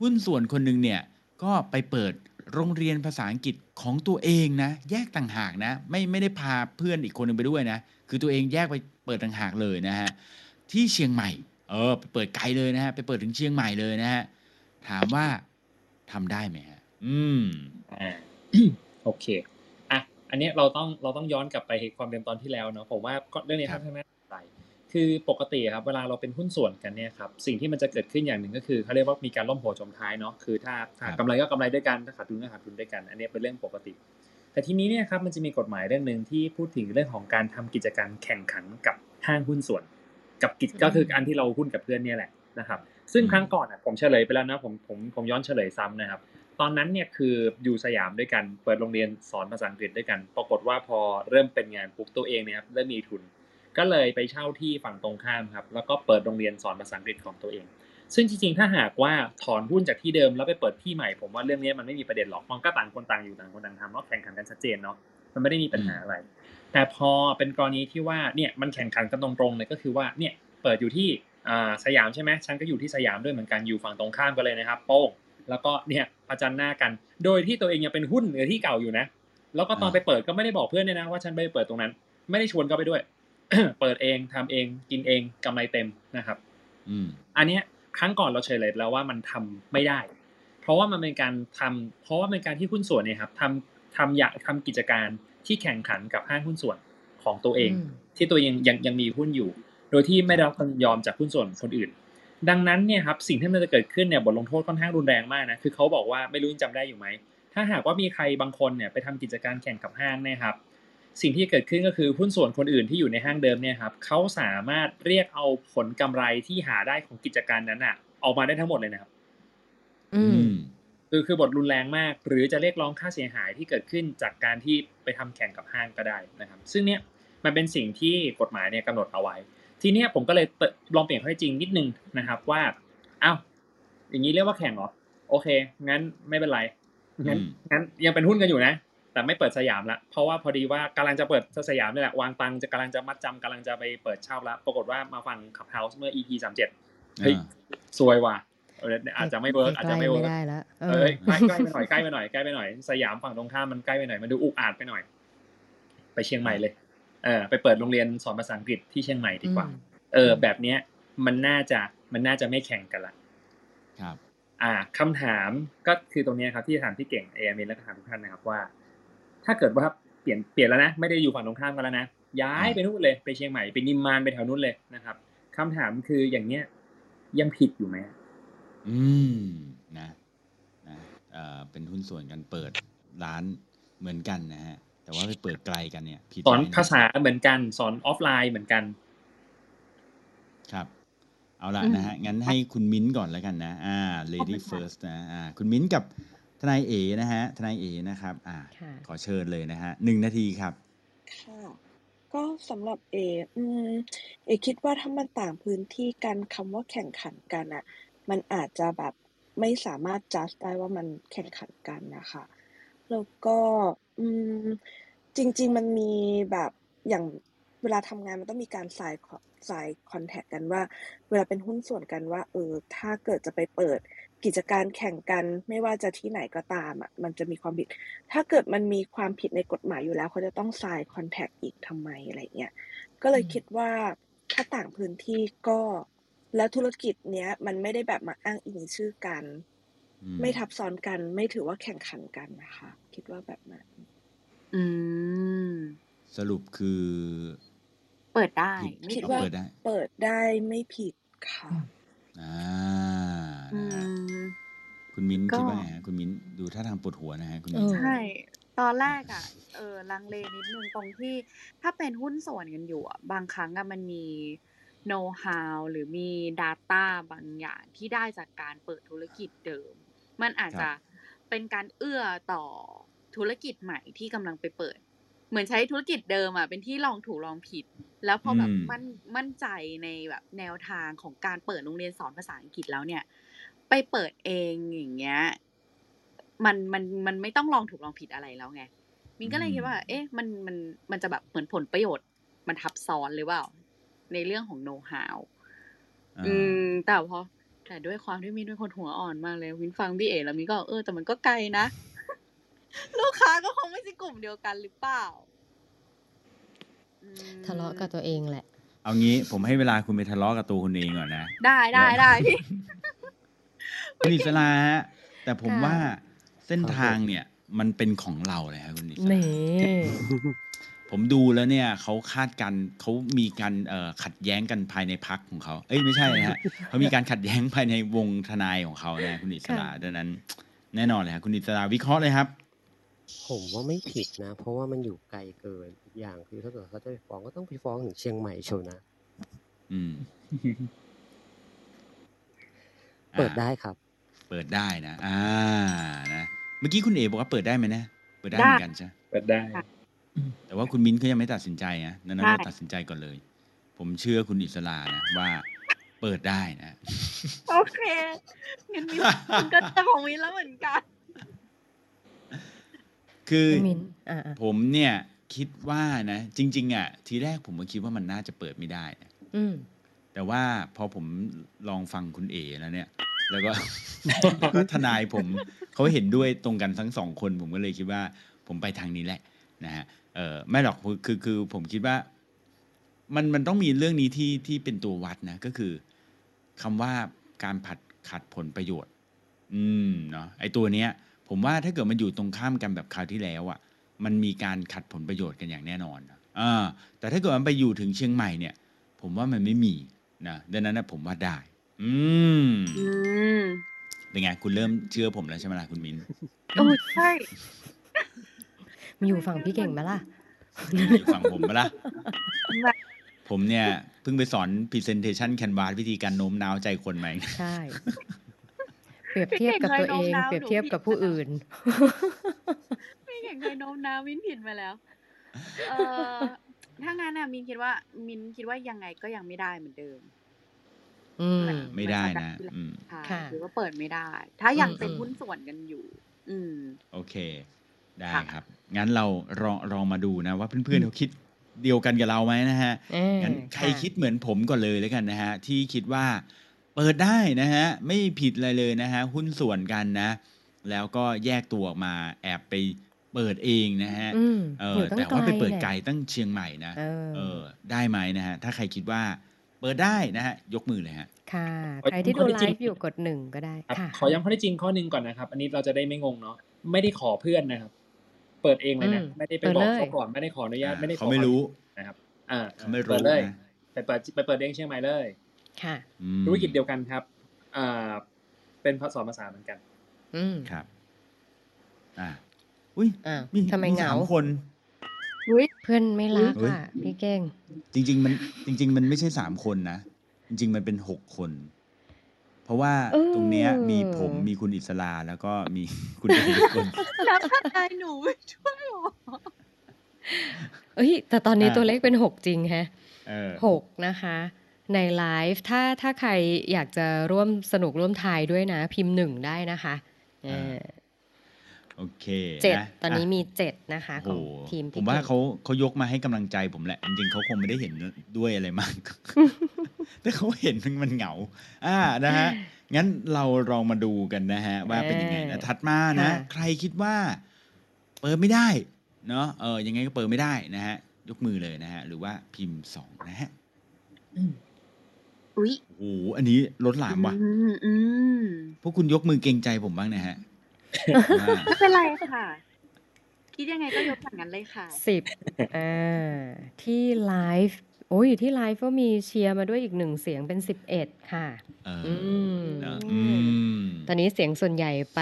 หุ้นส่วนคนหนึ่งเนี่ยก็ไปเปิด โรงเรียนภาษาอังกฤษของตัวเองนะ แยกต่างหากนะ ไม่ไม่ได้พาเพื่อนอีกคนหนึ่งไปด้วยนะ คือตัวเองแยกไปเปิดต่างหากเลยนะฮะที่เชียงใหม่เออไปเปิดไกลเลยนะฮะไปเปิดถึงเชียงใหม่เลยนะฮะถามว่าทำได้ไหมฮะอืมอ่าโอเคอะอันเนี้ยเราต้องเราต้องย้อนกลับไปความเดิมตอนที่แล้วเนาะผมว่าก็เรื่องนี้ครัค่บอนข้างน่าสนใจ คือปกติครับเวลาเราเป็นหุ้นส่วนกันเนี่ยครับสิ่งที่มันจะเกิดขึ้นอย่างหนึ่งก็คือเขาเรียกว่ามีการล่มหัวจมท้ายเนาะคือถ้าถ้าครับกำไรก็กำไรด้วยกันถ้าขาดทุนก็ขาดทุนด้วยกัน อันเนี้ยเป็นเรื่องปกติ แต่ทีนี้เนี่ยครับมันจะมีกฎหมายเรื่องหนึ่งที่พูดถึงเรื่องของการทำกิจการแข่งขันกับห้างหุ้นส่วน กับกิจก็คืออันที่เราหุ้นกับเพื่อนเนี่ยแหละนะครับซึ่งอืมครั้งก่อนอะผมเฉลยไปแล้วนะผมผมผมย้อนเฉลยซ้ำนะครับตอนนั้นเนี่ยคืออยู่สยามด้วยกันเปิดโรงเรียนสอนภาษาอังกฤษด้วยกัน ปรากฏว่าพอเริ่มเป็นงานปุ๊บตัวเองเนี่ยครับเริ่มมีทุน ก็เลยไปเช่าที่ฝั่งตรงข้ามครับ แล้วก็เปิดโรงเรียนสอนภาษาอังกฤษของตัวเอง ซึ่งจริงๆ ถ้าหากว่าถอนหุ้นจากที่เดิมแล้วไปเปิดที่ใหม่ ผมว่าเรื่องนี้มันไม่มีประเด็นหรอกมันก็ต่างคนต่างอยู่ต่างคนต่างทำเนาะแข่งขันกันชัดเจนเนาะ มันไม่ได้มีปัญหาอะไร แต่พอเป็นกรณีที่ว่าเนี่ยมันแข่งขันกันตรงๆเลยก็คือว่าเนี่ยเปิดอยู่ที่อ่าสยามใช่ไหมฉันก็อยู่ที่สยามด้วยเหมือนกันอยู่ฝั่งตรงข้ามกันเลยนะครับ โป้ง แล้วก็เนี่ยประจันหน้ากัน โดยที่ตัวเองยังเป็นหุ้นในที่เก่าอยู่นะ แล้วก็ตอนไปเปิดก็ไม่ได้บอกเพื่อนเนี่ยนะว่าฉันไปเปิดตรงนั้น ไม่ได้ชวนเขาไปด้วย เปิดเองทำเองกินเองกำไรเต็มนะครับ อืมอันเนี้ยครั้งก่อนเราเฉลยแล้วว่ามันทำไม่ได้ เพราะว่ามันเป็นการทำเพราะว่าเป็นการที่หุ้นส่วนเนี่ยครับทำทำอยากทำกิจการที่แข่งขันกับห้างหุ้นส่วนของตัวเองอืมที่ตัวเองยังยังมีหุ้นอยู่ โดยที่ไม่ได้รับความยินยอมจากหุ้นส่วนคนอื่น ดังนั้นเนี่ยครับสิ่งที่มันจะเกิดขึ้นเนี่ยบทลงโทษค่อนข้างรุนแรงมากนะคือเขาบอกว่าไม่รู้ยังจำได้อยู่ไหมถ้าหากว่ามีใครบางคนเนี่ยไปทำกิจการแข่งกับห้างเนะครับ สิ่งที่เกิดขึ้นก็คือหุ้นส่วนคนอื่นที่อยู่ในห้างเดิมเนี่ยครับเขาสามารถเรียกเอาผลกำไรที่หาได้ของกิจการนั้นอะออกมาได้ทั้งหมดเลยนะครับ อือืมมคือคือบทรุนแรงมาก หรือจะเรียกร้องค่าเสียหายที่เกิดขึ้นจากการที่ไปทำแข่งกับห้างก็ได้นะครับ ซึ่งเนี้ยมันเป็นสิ่งที่กฎหมายเนี่ยกำหนดเอาไว้ ทีเนี้ยผมก็เลยเปิดลองเปลี่ยนข้อเท็จจริงนิดนึงนะครับว่าอ้าวอย่างนี้เรียกว่าแข่งเหรอโอเค งั้นไม่เป็นไรงั้นอืมงั้นยังเป็นหุ้นกันอยู่นะ แต่ไม่เปิดสยามละเพราะว่าพอดีว่ากำลังจะเปิดสยามนี่แหละวางตังค์จะกำลังจะมัดจำกำลังจะไปเปิดเช่าละปรากฏว่ามาฟัง Clubhouse เมื่อ EP สามเจ็ดเฮ้ยอ่าซวยว่ะเอออาจจะไม่ work อาจจะไม่ work ได้แล้วเอเอออใกล้ใกล้ไปหน่อยใกล้ไปหน่อยใกล้ไปหน่อยสยามฝั่งตรงข้ามมันใกล้ไปหน่อยมันดูอุกอาจไปหน่อย ไปเชียงใหม่เลย เออ ไปเปิดโรงเรียนสอนภาษาอังกฤษที่เชียงใหม่ดีกว่าอืมเออ แบบเนี้ย มันน่าจะมันน่าจะไม่แข่งกันละครับ อ่าคำถามก็คือตรงเนี้ยครับที่ถามพี่เก่งเอเมนและก็ถามทุกท่านนะครับว่า ถ้าเกิดว่าเปลี่ยนเปลี่ยนแล้วนะไม่ได้อยู่ฝั่งตรงข้ามกันแล้วนะย้ายไปนู่นเลยไปเชียงใหม่ไปนิมมานไปแถวนู้นเลยนะครับคำถามคืออย่างเนี้ยยังผิดอยู่ไหมอืมนะนะเอ่อเป็นหุ้นส่วนกันเปิดร้านเหมือนกันนะฮะ แต่ว่าไปเปิดไกลกันเนี่ยผิดสอนไหมะภาษาเหมือนกัน สอนออฟไลน์เหมือนกัน ครับ เอาละอืมนะฮะงั้นให้คุณมิ้นท์ก่อนแล้วกันนะ อ่า lady first นะอ่าคุณมิ้นท์กับ ทนายเอนะฮะ ทนายเอนะครับ อ่า ค่ะ ขอเชิญเลยนะฮะหนึ่งนาทีครับ ค่ะ ก็สำหรับเออืมเอคิดว่าถ้ามันต่างพื้นที่กันคำว่าแข่งขันกันอะ มันอาจจะแบบไม่สามารถจัดได้ว่ามันแข่งขันกันนะคะ แล้วก็อืมจริง ๆ มันมีแบบอย่างเวลาทำงานมันต้องมีการสายสายคอนแทคกันว่า เวลาเป็นหุ้นส่วนกันว่า เออ ถ้าเกิดจะไปเปิด กิจการแข่งกันไม่ว่าจะที่ไหนก็ตามอะมันจะมีความผิด ถ้าเกิดมันมีความผิดในกฎหมายอยู่แล้วเขาจะต้อง sign contract อีกทำไมอะไรเงี้ยก็เลยอืมคิดว่าถ้าต่างพื้นที่ก็แล้วธุรกิจเนี้ยมันไม่ได้แบบมาอ้างอิงชื่อกันอืมไม่ทับซ้อนกัน ไม่ถือว่าแข่งขันกันนะคะ คิดว่าแบบนั้นอืมสรุปคือ เปิดได้ผิดไม่คิดผิดว่าเปิดได้ เปิดได้ไม่ผิดค่ะอ่าอืนะฮะม คุณมิ้นท์ก็คิดว่าไงฮะคุณมิ้นท์ดูท่าทางปวดหัวนะฮะคุณเอมิ้นอท์ใช่ตอนแรกอะเออลังเลนิดนึงตรงที่ถ้าเป็นหุ้นส่วนกันอยู่อะบางครั้งอะมันมี know how หรือมี data บางอย่างที่ได้จากการเปิดธุรกิจเดิม มันอาจครัจะบเป็นการเอื้อต่อธุรกิจใหม่ที่กำลังไปเปิด เหมือนใช้ธุรกิจเดิมอะเป็นที่ลองถูกลองผิด แล้วพอแบบอืมมั่นมั่นใจในแบบแนวทางของการเปิดโรงเรียนสอนภาษาอังกฤษแล้วเนี่ย ไปเปิดเองอย่างเงี้ย มันมันมันไม่ต้องลองถูกลองผิดอะไรแล้วไงมินก็เลยคิดว่า เอ๊ะ มันมันมันจะแบบเหมือนผลประโยชน์ มันทับซ้อนหรือเปล่า ในเรื่องของโน้ตฮาวอ่าอืม แต่พอแต่ด้วยความที่มินเป็นคนหัวอ่อนมากเลยมินฟังพี่เอแล้วมินก็เออแต่มันก็ไกลนะ ลูกค้าก็คงไม่ใช่กลุ่มเดียวกันหรือเปล่าอืมทะเลาะกับตัวเองแหละ เอางี้ผมให้เวลาคุณไปทะเลาะกับตัวคุณเองก่อนนะ ได้ได้ได้พี่ คุณอิสระฮะแต่ผมค่ะ ว่าเส้นครับทางเนี่ยมันเป็นของเราเลยครับคุณอิสระนี่ ผมดูแล้วเนี่ยเขาคาดการณ์เขามีการเอ่อขัดแย้งกันภายในพักของเขาเอ้ยไม่ใช่นะฮะ เขามีการขัดแย้งภายในวงทนายของเขานะคุณอิสระค่ะ ดังนั้น แน่นอนเลยครับคุณอิสระวิเคราะห์เลยครับ ผมว่าไม่ผิดนะ เพราะว่ามันอยู่ไกลเกินอีกอย่างคือถ้าเกิดเขาจะไปฟ้องก็ต้องไปฟ้องถึงเชียงใหม่เชียวนะ อืม เปิดอ่าได้ครับ เปิดได้นะ อ่านะเมื่อกี้คุณเอบอกว่าเปิดได้ไหมนะ เปิดได้ได้เหมือนกันใช่ไหมเปิดได้ค่ะแต่ว่าคุณมิ้นเขายังไม่ตัดสินใจนะนั้นใช่เราตัดสินใจก่อนเลย ผมเชื่อคุณอิสระนะว่าเปิดได้นะ โอเคงั้นมินมินก็จะของมินแล้วเหมือนกัน คือมินอ่าผมเนี่ยคิดว่านะ จริง ๆ อะ ทีแรกผมก็คิดว่ามันน่าจะเปิดไม่ได้นะๆอืม แต่ว่าพอผมลองฟังคุณเอแล้วเนี่ย แล้วก็แล้วก็ทนายผมเขาเห็นด้วยตรงกันทั้งสองคน ผมก็เลยคิดว่า ผมไปทางนี้แหละนะฮะเออไม่หรอกคือคือคือผมคิดว่า มันมันต้องมีเรื่องนี้ที่ที่เป็นตัววัดนะ ก็คือคำว่าการผัดขัดผลประโยชน์ อืมเนาะไอตัวเนี้ย ผมว่าถ้าเกิดมันอยู่ตรงข้ามกันแบบคราวที่แล้วอะ่ะ มันมีการขัดผลประโยชน์กันอย่างแน่นอนอ่าแต่ถ้าเกิดมันไปอยู่ถึงเชียงใหม่เนี่ย ผมว่ามันไม่มี นะดังนั้นนะผมว่าได้ อืมอืมเป็นไงคุณเริ่มเชื่อผมแล้วใช่ไหมล่ะคุณมิ้น โอ้ใช่มีอยู่ฝั่งพี่เก่งไหมล่ะ อยู่ฝั่งผมปะล่ะผมเนี่ยเพิ่งไปสอน Presentation Canvas วิธีการโน้มน้าวใจคนมาเอง ใช่ เปรียบเทียบกับตัวเอง เปรียบเทียบกับผู้อื่น พี่เก่งเคยโน้มน้าวมินผิดมาแล้ว เออ ถ้างั้นน่ะมินคิดว่ามินคิดว่ายังไงก็ยังไม่ได้เหมือนเดิม อืม ไม่ได้นะอืมค่ะค่ะหรือว่าเปิดไม่ได้ ถ้ายังอืมเป็นอืมหุ้นส่วนกันอยู่ อืม โอเค ได้ค่ะครับ งั้นเราลองลองมาดูนะว่าเพื่อนๆเขาคิดเดียวกันกับเราไหมนะฮะเอองั้นใครค่ะคิดเหมือนผมก่อนเลยแล้วกันนะฮะ ที่คิดว่าเปิดได้นะฮะ ไม่ผิดอะไรเลยนะฮะ หุ้นส่วนกันนะ แล้วก็แยกตัวออกมาแอบไป เปิดเองนะฮะอืมเอออยู่ตั้งแต่ว่าไปเปิดนี่ยไกลตั้งเชียงใหม่นะเออเออได้ไหมนะฮะถ้าใครคิดว่าเปิดได้นะฮะยกมือเลยฮะค่ะขอใครที่ข้ดูอเท็จไลจริงฟ์อยู่กดหนึ่งก็ได้ครับค่ะขอย้ำข้อเท็จจริงข้อหนึ่งก่อนนะครับ อันนี้เราจะได้ไม่งงเนาะไม่ได้ขอเพื่อนนะครับ เปิดเองเลยนะอืมไม่ได้ไปเปิดบอกเลยเขาก่อนไม่ได้ขออนุญาตอ่าไม่ได้ขอเขาไม่รู้นะครับ อ่าเขาไม่รู้เปิดเลยนะไปเปิดไปเปิดเองเชียงใหม่เลย ค่ะอืมธุรกิจเดียวกันครับอ่าเป็นภาษาภาษาเหมือนกัน อืมครับ อ่า อุ้ยอ่ามีทำไมเหงาสามคนเพื่อนไม่รักเฮ้ยอะพี่เก่งจริง ๆ มันจริง ๆ มันไม่ใช่สามคนนะ จริง ๆ มันเป็นหกคน เพราะว่าเออตรงเนี้ยมีผมมีคุณอิสลาแล้วก็มีคุณเอกคน แล้วถ้าได้หนูไม่ช่วยหรอเอ้ยแต่ตอนนี้อ่า ตัวเลขเป็นหกจริงแฮะเออ หกนะคะ ในไลฟ์ถ้าถ้าใครอยากจะร่วมสนุกร่วมทายด้วยนะ พิมพ์หนึ่งได้นะคะเออ โอเคเจ็ดะตอนนี้ะมีเจ็ดนะคะโอ้ของโหทีมผพี่มว่าก่งเขาเขายกมาให้กำลังใจผมแหละ จริงๆเขาคงไม่ได้เห็นด้วยอะไรมาก แต่เขาเห็นมันเหงา อ่านะฮะ งั้นเราลองมาดูกันนะฮะ ว่าเป็นยังไงนะเออถัดมานะ ค่ะ ใครคิดว่า เปิดไม่ได้ เนาะเออยังไงก็เปิดไม่ได้นะฮะ ยกมือเลยนะฮะ หรือว่าพิมพ์สองนะฮะอุ๊ยโอ้โหอันนี้ลดหลามว่ะ อืมอืมพวกคุณยกมือเกรงใจผมบ้างนะฮะอ่า ไม่เป็นไรค่ะ คิดยังไงก็ยกอย่างนั้นเลยค่ะ สิบอ่า ที่ไลฟ์โอ้ยที่ไลฟ์ก็มีเชียร์มาด้วยอีกหนึ่งเสียงเป็นสิบเอ็ดค่ะ เอออืมเนอะอืมตอนนี้เสียงส่วนใหญ่ไป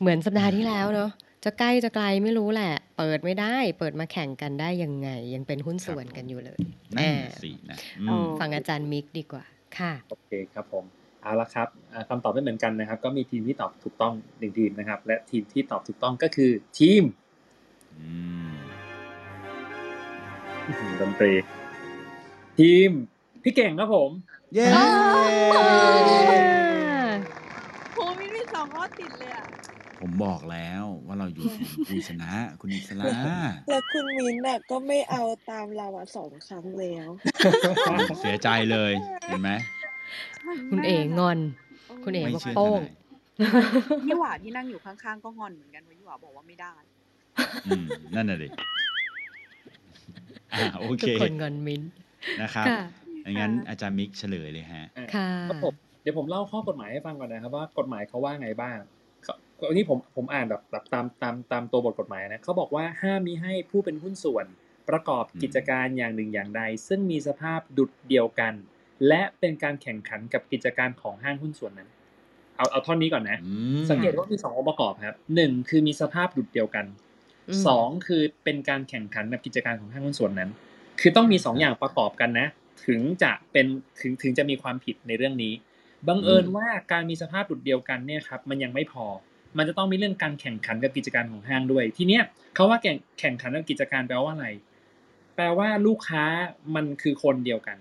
เหมือนสัปดาห์ที่แล้วเนาะจะใกล้จะไกลไม่รู้แหละ เปิดไม่ได้ เปิดมาแข่งกันได้ยังไง ยังเป็นหุ้นส่วนกันอยู่เลยนั่นอ่าน่ะสินะอือ๋อมฟังอาจารย์มิกดีกว่าค่ะ โอเคครับผม เอาละครับอ่าคำตอบไม่เหมือนกันนะครับ ก็มีทีมที่ตอบถูกต้องหนึ่งทีมนะครับ และทีมที่ตอบถูกต้องก็คือทีมอืมอื้อหือดนตรี ทีมพี่เก่งครับผม เย้โหมินมีสองข้อติดเลยอะผผมบอกแล้วว่าเราอยู่ทีมผู้ชนะ คุณอิสระแล้วคุณมิ้นท์น่ะก็ไม่เอาตามเราอะสองครั้งแล้ว เสียใจเลยเห็นไหม คุณเองอน คุณเอ๋ไม่บอกเชื่อโป้งทนายยี่หว่าที่นั่งอยู่ข้างๆก็งอนเหมือนกันเพราะยี่หว่าบอกว่าไม่ได้อืมนั่นน่ะดิอ่าโอเคทุกคนงอนมิ้นนะครับค่ะงั้นอาจารย์มิกเฉลยเลยฮะค่ะครับผมเดี๋ยวผมเล่าข้อกฎหมายให้ฟังก่อนนะครับว่ากฎหมายเขาว่าไงบ้างเขานี่ผมผมอ่านแบบแบบตามตามตามตัวบทกฎหมายนะเขาบอกว่าห้ามมิให้ผู้เป็นหุ้นส่วน ประกอบอืมกิจการอย่างหนึ่งอย่างใด ซึ่งมีสภาพดุดเดียวกัน และเป็นการแข่งขันกับกิจการของห้างหุ้นส่วนนั้น เอาเอาท่อนนี้ก่อนนะอืมสังเกตว่ามีสององค์ประกอบครับหนึ่งคือมีสภาพดุดเดียวกันอืมสองคือเป็นการแข่งขันกับกิจการของห้างหุ้นส่วนนั้น คือต้องมีสองอย่างประกอบกันนะ ถึงจะเป็นถึงถึงจะมีความผิดในเรื่องนี้บังเอิญว่าการมีสภาพดุดเดียวกันเนี่ยครับมันยังไม่พอ มันจะต้องมีเรื่องการแข่งขันกับกิจการของห้างด้วย ทีเนี้ยเขาว่าแข่งแข่งขันกับกิจการแปลว่าอะไร แปลว่าลูกค้ามันคือคนเดียวกัน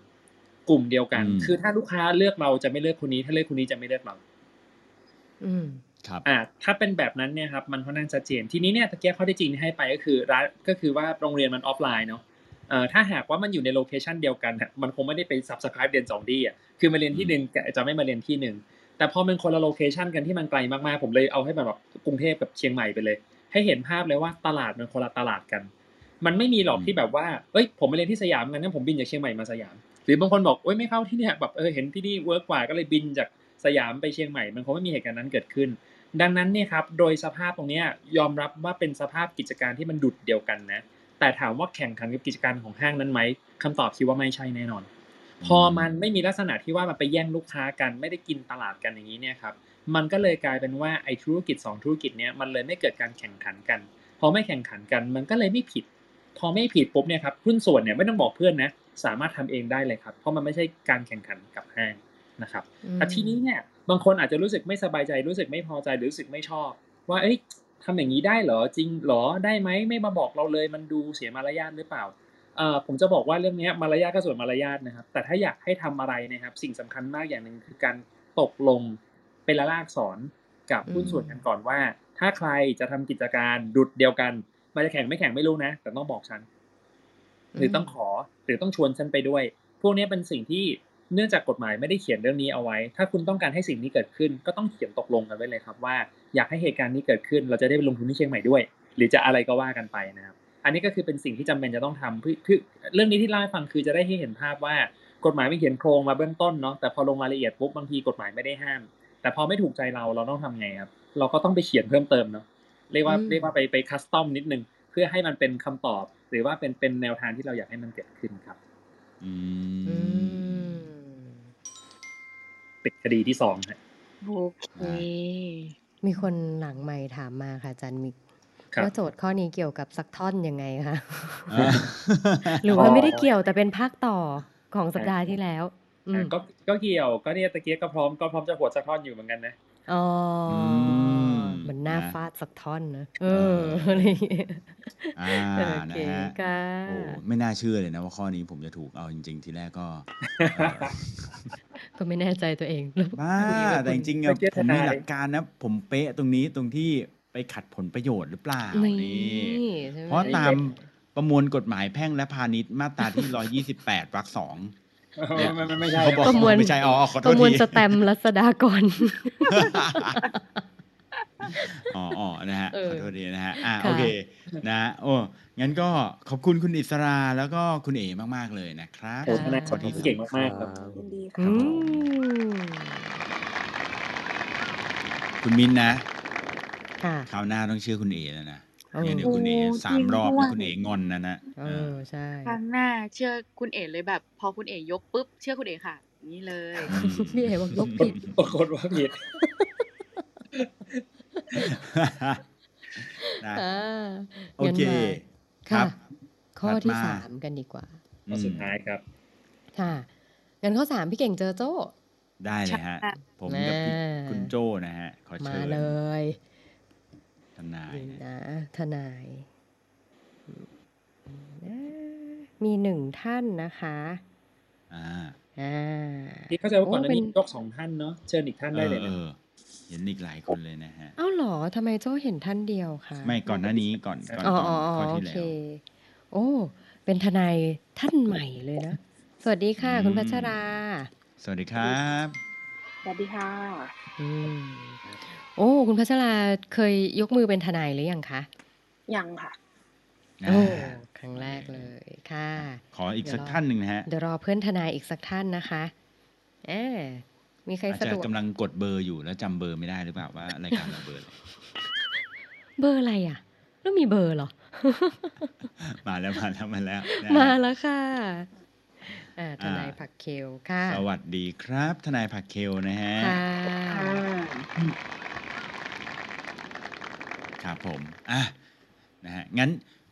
กลุ่มเดียวกันอืมคือถ้าลูกค้าเลือกเราจะไม่เลือกคนนี้ ถ้าเลือกคนนี้จะไม่เลือกเรา อืมครับอ่าถ้าเป็นแบบนั้นเนี่ยครับมันค่อนข้างชัดเจนทีนี้เนี่ยตะกี้ข้อเท็จจริงที่ให้ไปก็คือร้านก็คือว่าโรงเรียนมันออฟไลน์เนาะเอ่อถ้าหากว่ามันอยู่ใน location เดียวกันอะมันคงไม่ได้ไป subscribe เรียนสองที่อะคือมาเรียนที่หนึ่งแต่จะไม่มาเรียนที่หนึ่งแต่พอเป็นคนละ location กันที่มันไกลมากๆผมเลยเอาให้แบบแบบกรุงเทพกับเชียงใหม่ไปเลย ให้เห็นภาพเลยว่าตลาดมันคนละตลาดกัน มันไม่มีหรอกอืมที่แบบว่าเอ้ยผมไปเรียนที่สยามงั้นผมบินจากเชียงใหม่มาสยาม หรือบางคนบอกเอ้ยไม่เข้าที่เนี่ยแบบเออเห็นที่นี่ work กว่าก็เลยบินจากสยามไปเชียงใหม่ มันคงไม่มีเหตุการณ์นั้นเกิดขึ้น ดังนั้นเนี่ยครับโดยสภาพตรงเนี้ยยอมรับว่าเป็นสภาพกิจการที่มันดุดเดียวกันนะ แต่ถามว่าแข่งขันกับกิจการของห้างนั้นไหมคำตอบคิดว่าไม่ใช่แน่นอน พอมันไม่มีลักษณะที่ว่ามันไปแย่งลูกค้ากันไม่ได้กินตลาดกันอย่างนี้เนี่ยครับมันก็เลยกลายเป็นว่าไอ้ธุรกิจสองธุรกิจเนี้ยมันเลยไม่เกิดการแข่งขันกันพอไม่แข่งขันกันมันก็เลยไม่ผิด พอไม่ผิดปุ๊บเนี่ยครับหุ้นส่วนเนี่ยไม่ต้องบอกเพื่อนนะสามารถทำเองได้เลยครับ เพราะมันไม่ใช่การแข่งขันกับห้างนะครับอืมแต่ทีนี้เนี่ยบางคนอาจจะรู้สึกไม่สบายใจรู้สึกไม่พอใจหรือรู้สึกไม่ชอบ ว่าเอ้ยทำอย่างนี้ได้เหรอจริงเหรอได้ไหมไม่มาบอกเราเลยมันดูเสียมารยาทหรือเปล่าเอ่อผมจะบอกว่าเรื่องเนี้ยมารยาทก็ส่วนมารยาทนะครับ แต่ถ้าอยากให้ทำอะไรนะครับ สิ่งสำคัญมากอย่างหนึ่งคือการตกลงเป็นละลากสอนกับหุ้นส่วนกันก่อนว่า ถ้าใครจะทำกิจการดุดเดียวกัน มันจะแข่งไม่แข่งไม่รู้นะ แต่ต้องบอกฉัน หรือต้องขอหรือต้องชวนฉันไปด้วย พวกนี้เป็นสิ่งที่เนื่องจากกฎหมายไม่ได้เขียนเรื่องนี้เอาไว้ ถ้าคุณต้องการให้สิ่งนี้เกิดขึ้น ก็ต้องเขียนตกลงกันไว้เลยครับว่า อยากให้เหตุการณ์นี้เกิดขึ้น เราจะได้ไปลงทุนที่เชียงใหม่ด้วย หรือจะอะไรก็ว่ากันไปนะครับ อันนี้ก็คือเป็นสิ่งที่จำเป็นจะต้องทำเพื่อเพื่อเรื่องนี้ที่เล่าให้ฟังคือจะได้ให้เห็นภาพว่ากฎหมายไม่เขียนโครงมาเบื้องต้นเนาะแต่พอลงรายละเอียดปุ๊บบางทีกฎหมายไม่ได้ห้าม แต่พอไม่ถูกใจเราเราต้องทำไงครับเราก็ต้องไปเขียนเพิ่มเติมเนาะ เรียกว่าอืมเรียกว่าไปไปคัสตอมนิดนึง เพื่อให้มันเป็นคำตอบ หรือว่าเป็นเป็นแนวทางที่เราอยากให้มันเกิดขึ้นครับอือืมมเป็นคดีที่สองฮะโอเค มีคนหลังใหม่ถามมาค่ะอาจันมิกครับว่าโจทย์ข้อนี้เกี่ยวกับสักท่อนยังไงคะอ่าหรือว่าไม่ได้เกี่ยวแต่เป็นภาคต่อของสัปดาห์ที่แล้วอืมอะก็ก็เกี่ยวก็เนี่ยตะเกียกก็พร้อมก็พร้อมจะหัวสะท้อนอยู่เหมือนกันนะอ๋ออ มมันน่านะฟาดสักท่อนนะเอเออออะไรอย่างเงี้ยอ่าโอนะเคฮะค่ะโอ้ไม่น่าเชื่อเลยนะว่าข้อนี้ผมจะถูกเอาจริง ๆ ทีแรกก็เอ่อก็ไม่แน่ใจตัวเองแล้วบ้าคุยกับแต่จคุณริงๆอะตะเกียบผมมีทนายหลักการนะ ผมเป๊ะตรงนี้ตรงที่ไปขัดผลประโยชน์หรือเปล่านี่นี่ใช่ไหมเพราะตามประมวลกฎหมายแพ่งและพาณิชย์มาตราที่128วรรคสองเนี่ยไม่ไม่ไม่ใช่เขาบอกประมวลไม่ใช่อ๋อขอโทประษมวลทีสแตมป์รัศดากร อ๋ออ๋อนะฮะ เออขอโทษทีนะฮะ อ่าค่ะโอเคนะ โอ้ งั้นก็ขอบคุณคุณอิสราแล้วก็คุณเอ๋มาก ๆ เลยนะครับโอ้ทนายขอที่ที่เก่งมากๆครับ ยินดีอืค่ะมคุณมินนะ ค่ะ คราวหน้าต้องเชื่อคุณเอ๋แล้วนะโอ้เนี่ยเดี๋ยวคุณเอ๋โอ้สามรอบจริงด้วยนะคุณเอ๋งอนนะนะเออใช่ ครั้งหน้าเชื่อคุณเอ๋เลยแบบ พอคุณเอ๋ยกปุ๊บเชื่อคุณเอ๋ค่ะนี่เลย อืม พี่เอ๋บอกยกผิด ปรากฏว่าผิด นะอ่าโอเคงั้นมาครัค่ะบข้อถัดที่มาสามกันดีกว่าข้อสุดท้ายครับ ค่ะงั้นข้อสามพี่เก่งเจอโจ้ได้เลยฮะค่ะผมกับพี่มาคุณโจ้นะฮะ ขอมาเชิญเลยทนายนี่นะนะทนายนะมีหนึ่งท่านนะคะอ่าอ่าที่เข้าใจว่าก่อนหน้านี้โเป็นยกสองท่านเนาะเชิญอีกท่านเอได้อเลยเอนะอ เห็นอีกหลายคนเลยนะฮะอ้าวเหรอทำไมโจ้เห็นท่านเดียวคะไม่ก่อนหน้านี้ก่อนก่อนอ๋อก่อ๋ออนอ๋อข้อโอที่เค แล้วโอ้ เป็นทนายท่านใหม่เลยนะ สวัสดีค่ะ คุณพัชรา สวัสดีครับ สวัสดีค่ะ อืม โอ้ คุณพัชราเคยยกมือเป็นทนายหรือยังคะยังค่ะ โอ้อ่าครั้งแรกเลยค่ะ ขออีกเดี๋ยวสักรอท่านหนึ่งนะฮะ เดี๋ยวรอเพื่อนทนายอีกสักท่านนะคะเออ มีใครอาจสะจะดวกกำลังกดเบอร์อยู่แล้วจำเบอร์ไม่ได้หรือเปล่าว่ารายการเราเบอร์อะไรเบอร์อะไรอะ แล้วมีเบอร์เหรอ มาแล้วมาแล้วมาแล้วนะมาฮะแล้วค่ะอ่าทนายอ่าผักเคลค่ะ สวัสดีครับ ทนายผักเคลนะฮะค่ะครับผมอะนะฮะงั้น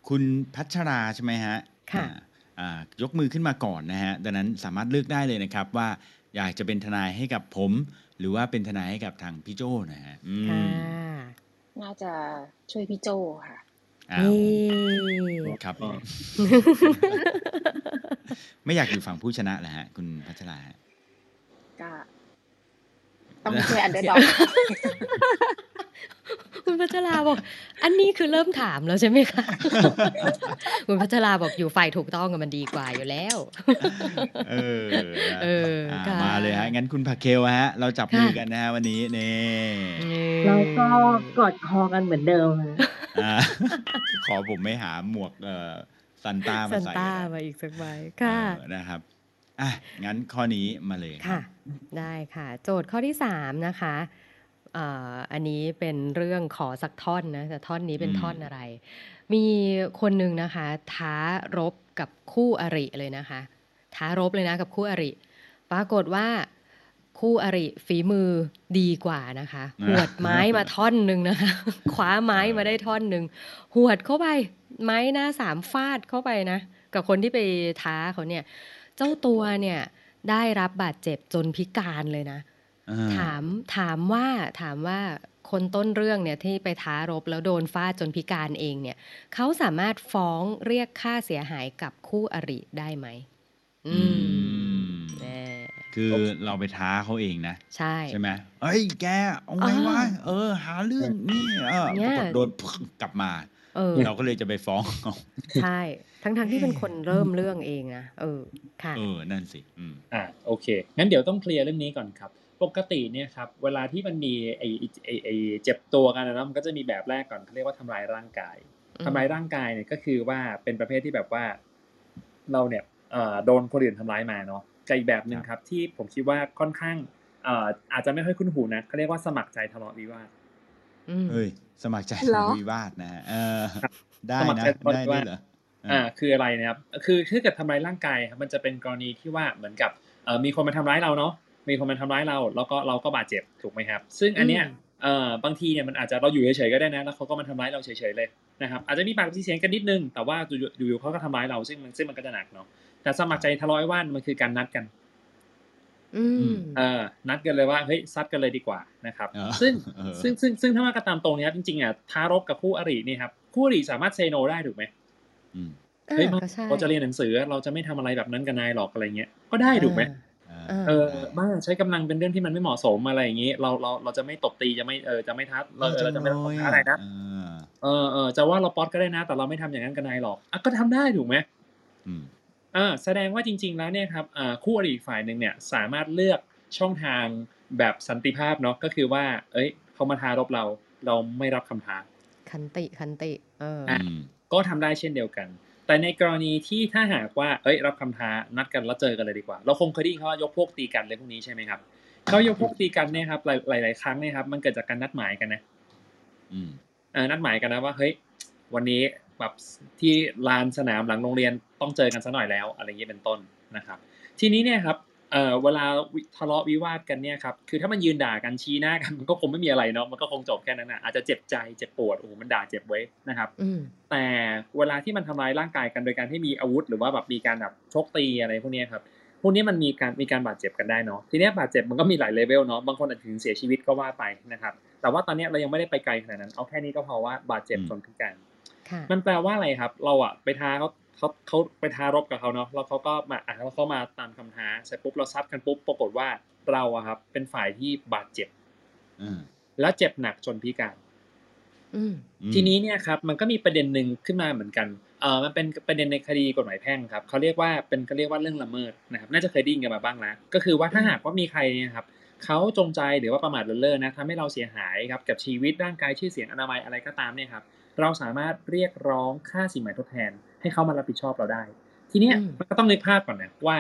คุณพัชราใช่ไหมฮะ ค่ะอ่าอ่ายกมือขึ้นมาก่อนนะฮะ ดังนั้นสามารถเลือกได้เลยนะครับว่า อยากจะเป็นทนายให้กับผม หรือว่าเป็นทนายให้กับทางพี่โจนะฮะอืมค่ะน่าจะช่วยพี่โจค่ะ อ้าวนี่ครับผมไม่อยากอยู่ฝั่งผู้ชนะเหรอฮะ คุณพัชราฮะ ก็ต้องช่วยอันเดอร์ด็อก คุณพัชราบอก อันนี้คือเริ่มถามแล้วใช่ไหมคะ คุณพัชราบอกอยู่ฝ่ายถูกต้องกับมันดีกว่าอยู่แล้ว เออนะเอออ่าค่ะมาเลยฮะ งั้นคุณผักเคลฮะ เราจับมือค่ะกันนะฮะวันนี้นี่แล้วก็กอดคอกันเหมือนเดิมค่ะอ่าขอผมไม่หาหมวกเอ่อซันต้ามาซันใส่ต้านะมาอีกสักใบค่ะเออนะครับอะงั้นข้อนี้มาเลยค่ะ ได้ค่ะ โจทย์ข้อที่3นะคะเอ่ออันนี้เป็นเรื่องขอสักท่อนนะ แต่ท่อนนี้เป็นอืมท่อนอะไร มีคนหนึ่งนะคะ ท้ารบกับคู่อริเลยนะคะ ท้ารบเลยนะกับคู่อริ ปรากฏว่าคู่อริฝีมือดีกว่านะคะ หวดไม้มาท่อนหนึ่งนะคะ คว้าไม้มาได้ท่อนหนึ่งหวดเข้าไปไม้หน้าสามฟาดเข้าไปนะ กับคนที่ไปท้าเขาเนี่ย เจ้าตัวเนี่ยได้รับบาดเจ็บจนพิการเลยนะ อ่าถาม ถามว่า ถามว่าคนต้นเรื่องเนี่ยที่ไปท้ารบแล้วโดนฟาดจนพิการเองเนี่ย เขาสามารถฟ้องเรียกค่าเสียหายกับคู่อริได้ไหม อืมแน่คือเราไปท้าเขาเองนะ ใช่ ใช่ไหมเอ้ย แก เอาไงวะอ่าเออ หาเรื่องนี่เออเนี่ปราย กฏโดนพึกกลับมา เออ เราก็เลยจะไปฟ้องเขาใช่ ทั้งทั้งๆที่เป็นคนเริ่มเรื่องเองนะ เออ ค่ะ เออ นั่นสิ อืม อ่าโอเค งั้นเดี๋ยวต้องเคลียร์เรื่องนี้ก่อนครับ ปกติเนี่ยครับเวลาที่มันมีไอไอ้ไอไอเจ็บตัวกันนะเนาะมันก็จะมีแบบแรกก่อนเขาเรียกว่าทำลายร่างกายอืมทำลายร่างกายเนี่ยก็คือว่าเป็นประเภทที่แบบว่า เราเนี่ยเอ่อโดนคนอื่นทำร้ายมาเนาะกับอีกแบบหนึ่งครับ ที่ผมคิดว่าค่อนข้างเอ่ออาจจะไม่ค่อยคุ้นหูนะเขาเรียกว่าสมัครใจทะเลาะวิวาทอืมเฮ้ยสมัครใจเหรอวิวาทนะฮะเออได้สมัครนะใจทะเลาะได้วิด้ววายทเหรออ่าคืออะไรนะครับ คือถ้าเกิดทำร้ายร่างกายครับมันจะเป็นกรณีที่ว่าเหมือนกับเอ่อมีคนมาทำร้ายเราเนาะ มีคนมาทำร้ายเรา แล้วก็เราก็บาดเจ็บถูกไหมครับ ซึ่งอันเนี้ยอืมเอ่อบางทีเนี่ยมันอาจจะเราอยู่เฉยๆก็ได้นะ แล้วเขาก็มาทำร้ายเราเฉยๆเลยนะครับอาจจะมีปากมีเสียงกันนิดนึง แต่ว่าอยู่ๆอยู่ๆเขาก็ทำร้ายเราซึ่งมันซึ่งมันก็จะหนักเนาะแต่สมัครใจทะเลาะวิวาทมันคือการนัดกันอืมเออนัดกันเลยว่าเฮ้ยซัดกันเลยดีกว่านะครับเออซึ่งเออซึ่งซึ่งซึ่งถ้าว่ากันตามตรงเนี้ยจริงๆอะท้ารบกับคู่อรินี่ครับคู่อริสามารถเซโนได้ถูกไหมอืมอ่าเฮ้ยมาก็ใช่เราจะเรียนหนังสือเราจะไม่ทำอะไรแบบนั้นกับนายหรอกอะไรเงี้ยก็ได้ถูกไหมอ่าอ่า เออบ้าใช้กำลังเป็นเรื่องที่มันไม่เหมาะสมอะไรอย่างงี้ เราเราเราจะไม่ตบตีจะไม่เออจะไม่ทัดเราเออเราจะไม่ต้องท้าอะไรนะเออเออเออจะว่าเราป๊อตก็ได้นะ แต่เราไม่ทำอย่างนั้นกับนายหรอกอะก็ทำได้ถูกไหมอืมอ่าแสดงว่าจริง ๆ แล้วเนี่ยครับอ่าคู่อริอีกฝ่ายหนึ่งเนี่ยสามารถเลือกช่องทางแบบสันติภาพเนาะก็คือว่า เอ้ยเขามาทารบเรา เราไม่รับคำท้า คันติคันติ เอออะก็ทำได้เช่นเดียวกัน แต่ในกรณีที่ถ้าหากว่าเอ้ยรับคำท้านัดกันแล้วเจอกันเลยดีกว่า เราคงเคยได้ยินเขาว่ายกพวกตีกันเลยพวกนี้ใช่ไหมครับเขายกพวกตีกันเนี่ยครับหลายหลายๆครั้งเนี่ยครับมันเกิดจากการนัดหมายกันนะอืมเออนัดหมายกันนะว่าเฮ้ยวันนี้แบบที่ลานสนามหลังโรงเรียนต้องเจอกันสักหน่อยแล้ว อะไรอย่างนี้เป็นต้นนะครับ ทีนี้เนี่ยครับ เอ่อเวลาวิทะเลาะวิวาทกันเนี่ยครับคือถ้ามันยืนด่ากันชี้หน้ากันมันก็คงไม่มีอะไรเนาะมันก็คงจบแค่นั้นนะอาจจะเจ็บใจเจ็บปวดโอ้โหมันด่าเจ็บไว้นะครับอืมแต่เวลาที่มันทำร้ายร่างกายกันโดยการที่มีอาวุธ หรือว่าแบบมีการแบบชกตีอะไรพวกเนี้ยครับพวกนี้มันมีการมีการบาดเจ็บกันได้เนาะทีเนี้ยบาดเจ็บมันก็มีหลายเลเวลเนาะบางคนอาจจะถึงเสียชีวิตก็ว่าไปนะครับแต่ว่าตอนเนี้ยเรายังไม่ได้ไปไกลขนาดนั้นเอาแค่นี้ก็พอว่าบาดเจ็บอืมจนพิการค่ะมันแปลว่าอะไรครับ เราอะไปท้าเขา เขาเขาไปท้ารบกับเขาเนาะแล้วเขาก็มาอะแล้วเขามาตามคำท้าเสร็จปุ๊บเราซัดกันปุ๊บปรากฏว่าเราอะครับ เป็นฝ่ายที่บาดเจ็บ อืมแล้วเจ็บหนักจนพิการอืมอืมทีนี้เนี่ยครับ มันก็มีประเด็นหนึ่งขึ้นมาเหมือนกันเออมันเป็นประเด็นในคดีกฎหมายแพ่งครับเขาเรียกว่าเป็นเขาเรียกว่าเรื่องละเมิดนะครับ น่าจะเคยได้ยินกันมาบ้างนะก็คือว่าถ้าหากว่ามีใครเนี่ยครับเขาจงใจหรือว่าประมาทเลินเล่อนะทำให้เราเสียหายครับกับชีวิตร่างกายชื่อเสียงอนามัยอะไรก็ตามเนี่ยครับ เราสามารถเรียกร้องค่าสินไหมทดแทน ให้เขามารับผิดชอบเราได้ ทีเนี้ยอืมมันก็ต้องนึกภาพก่อนนะว่า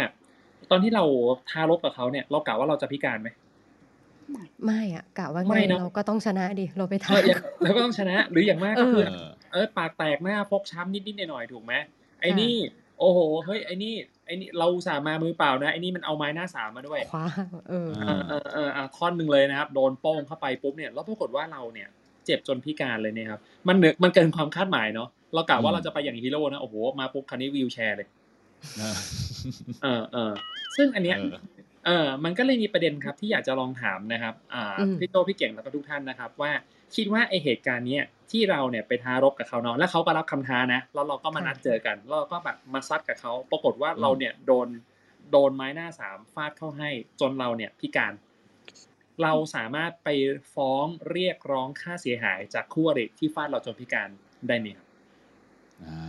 ตอนที่เราทารกกับเขาเนี่ย เรากะว่าเราจะพิการไหมไม่อะกะว่าไม่ไงเนอะเราก็ต้องชนะดิเราไปเอทาออย่างเราก็ต้องชนะ หรืออย่างมากก็คือเออเออปากแตกหน้าฟกช้ำนิดๆหน่อยๆถูกไหมไอ้ค่ะนี่โอ้โหเฮ้ยไอ้นี่ไอ้นี่เราอุตสาห์มามือเปล่านะไอ้นี่มันเอาไม้หน้าสามมาด้วยคว้าเออเออเออเอออะท่อนหนึ่งเลยนะครับ โดนโป้งเข้าไปปุ๊บเนี่ยแล้วปรากฏว่าเราเนี่ย เจ็บจนพิการเลยเนี่ยครับ มันเหนือมันเกินความคาดหมายเนาะ เรากะว่าอืมเราจะไปอย่างฮีโร่นะโอ้โหมาปุ๊บคันนี้วีลแชร์เลยเออเออเออซึ่งอันเนี้ยเออเออมันก็เลยมีประเด็นครับที่อยากจะลองถามนะครับ อ่าอืมพี่โตพี่เก่งแล้วก็ทุกท่านนะครับ ว่าคิดว่าไอเหตุการณ์เนี้ยที่เราเนี่ยไปท้ารบกับเขาเนาะแล้วเขาก็รับคำท้านะแล้วเราก็มานัดเจอกันแล้วเราก็แบบมาซัดกับเขาปรากฏว่าเราเนี่ยโดนโดนไม้หน้าสามฟาดเข้าให้จนเราเนี่ยพิการ เราสามารถไปฟ้องเรียกร้องค่าเสียหายจากคู่อริที่ฟาดเราจนพิการได้ไหมครับ อ่า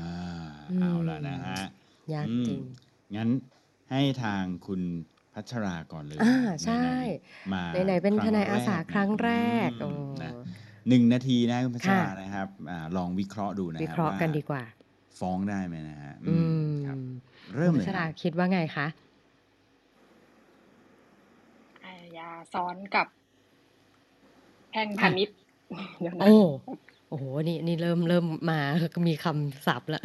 อืมเอาละนะฮะยากอืมจริง งั้นให้ทางคุณพัชราก่อนเลยอ่าใช่ไหนๆมาไหนๆเป็นคทรั้งนายอาสาแกครั้งแรกอืโอ้มนะหนึ่งนาทีนะคุณพัชราค่ะนะครับอ่าลองวิเคราะห์ดูนะวิครัเคราะห์กันดีกว่า ฟ้องได้ไหมนะฮะอืมครับ เริ่มคุณเลยพัชรานะคิดว่าไงคะอาญาซ้อนกับแพ่งพาณิชย์เดี๋ยวนะโอ้ โอ้โห นี่นี่เริ่มเริ่มมามีคำศัพท์แล้ว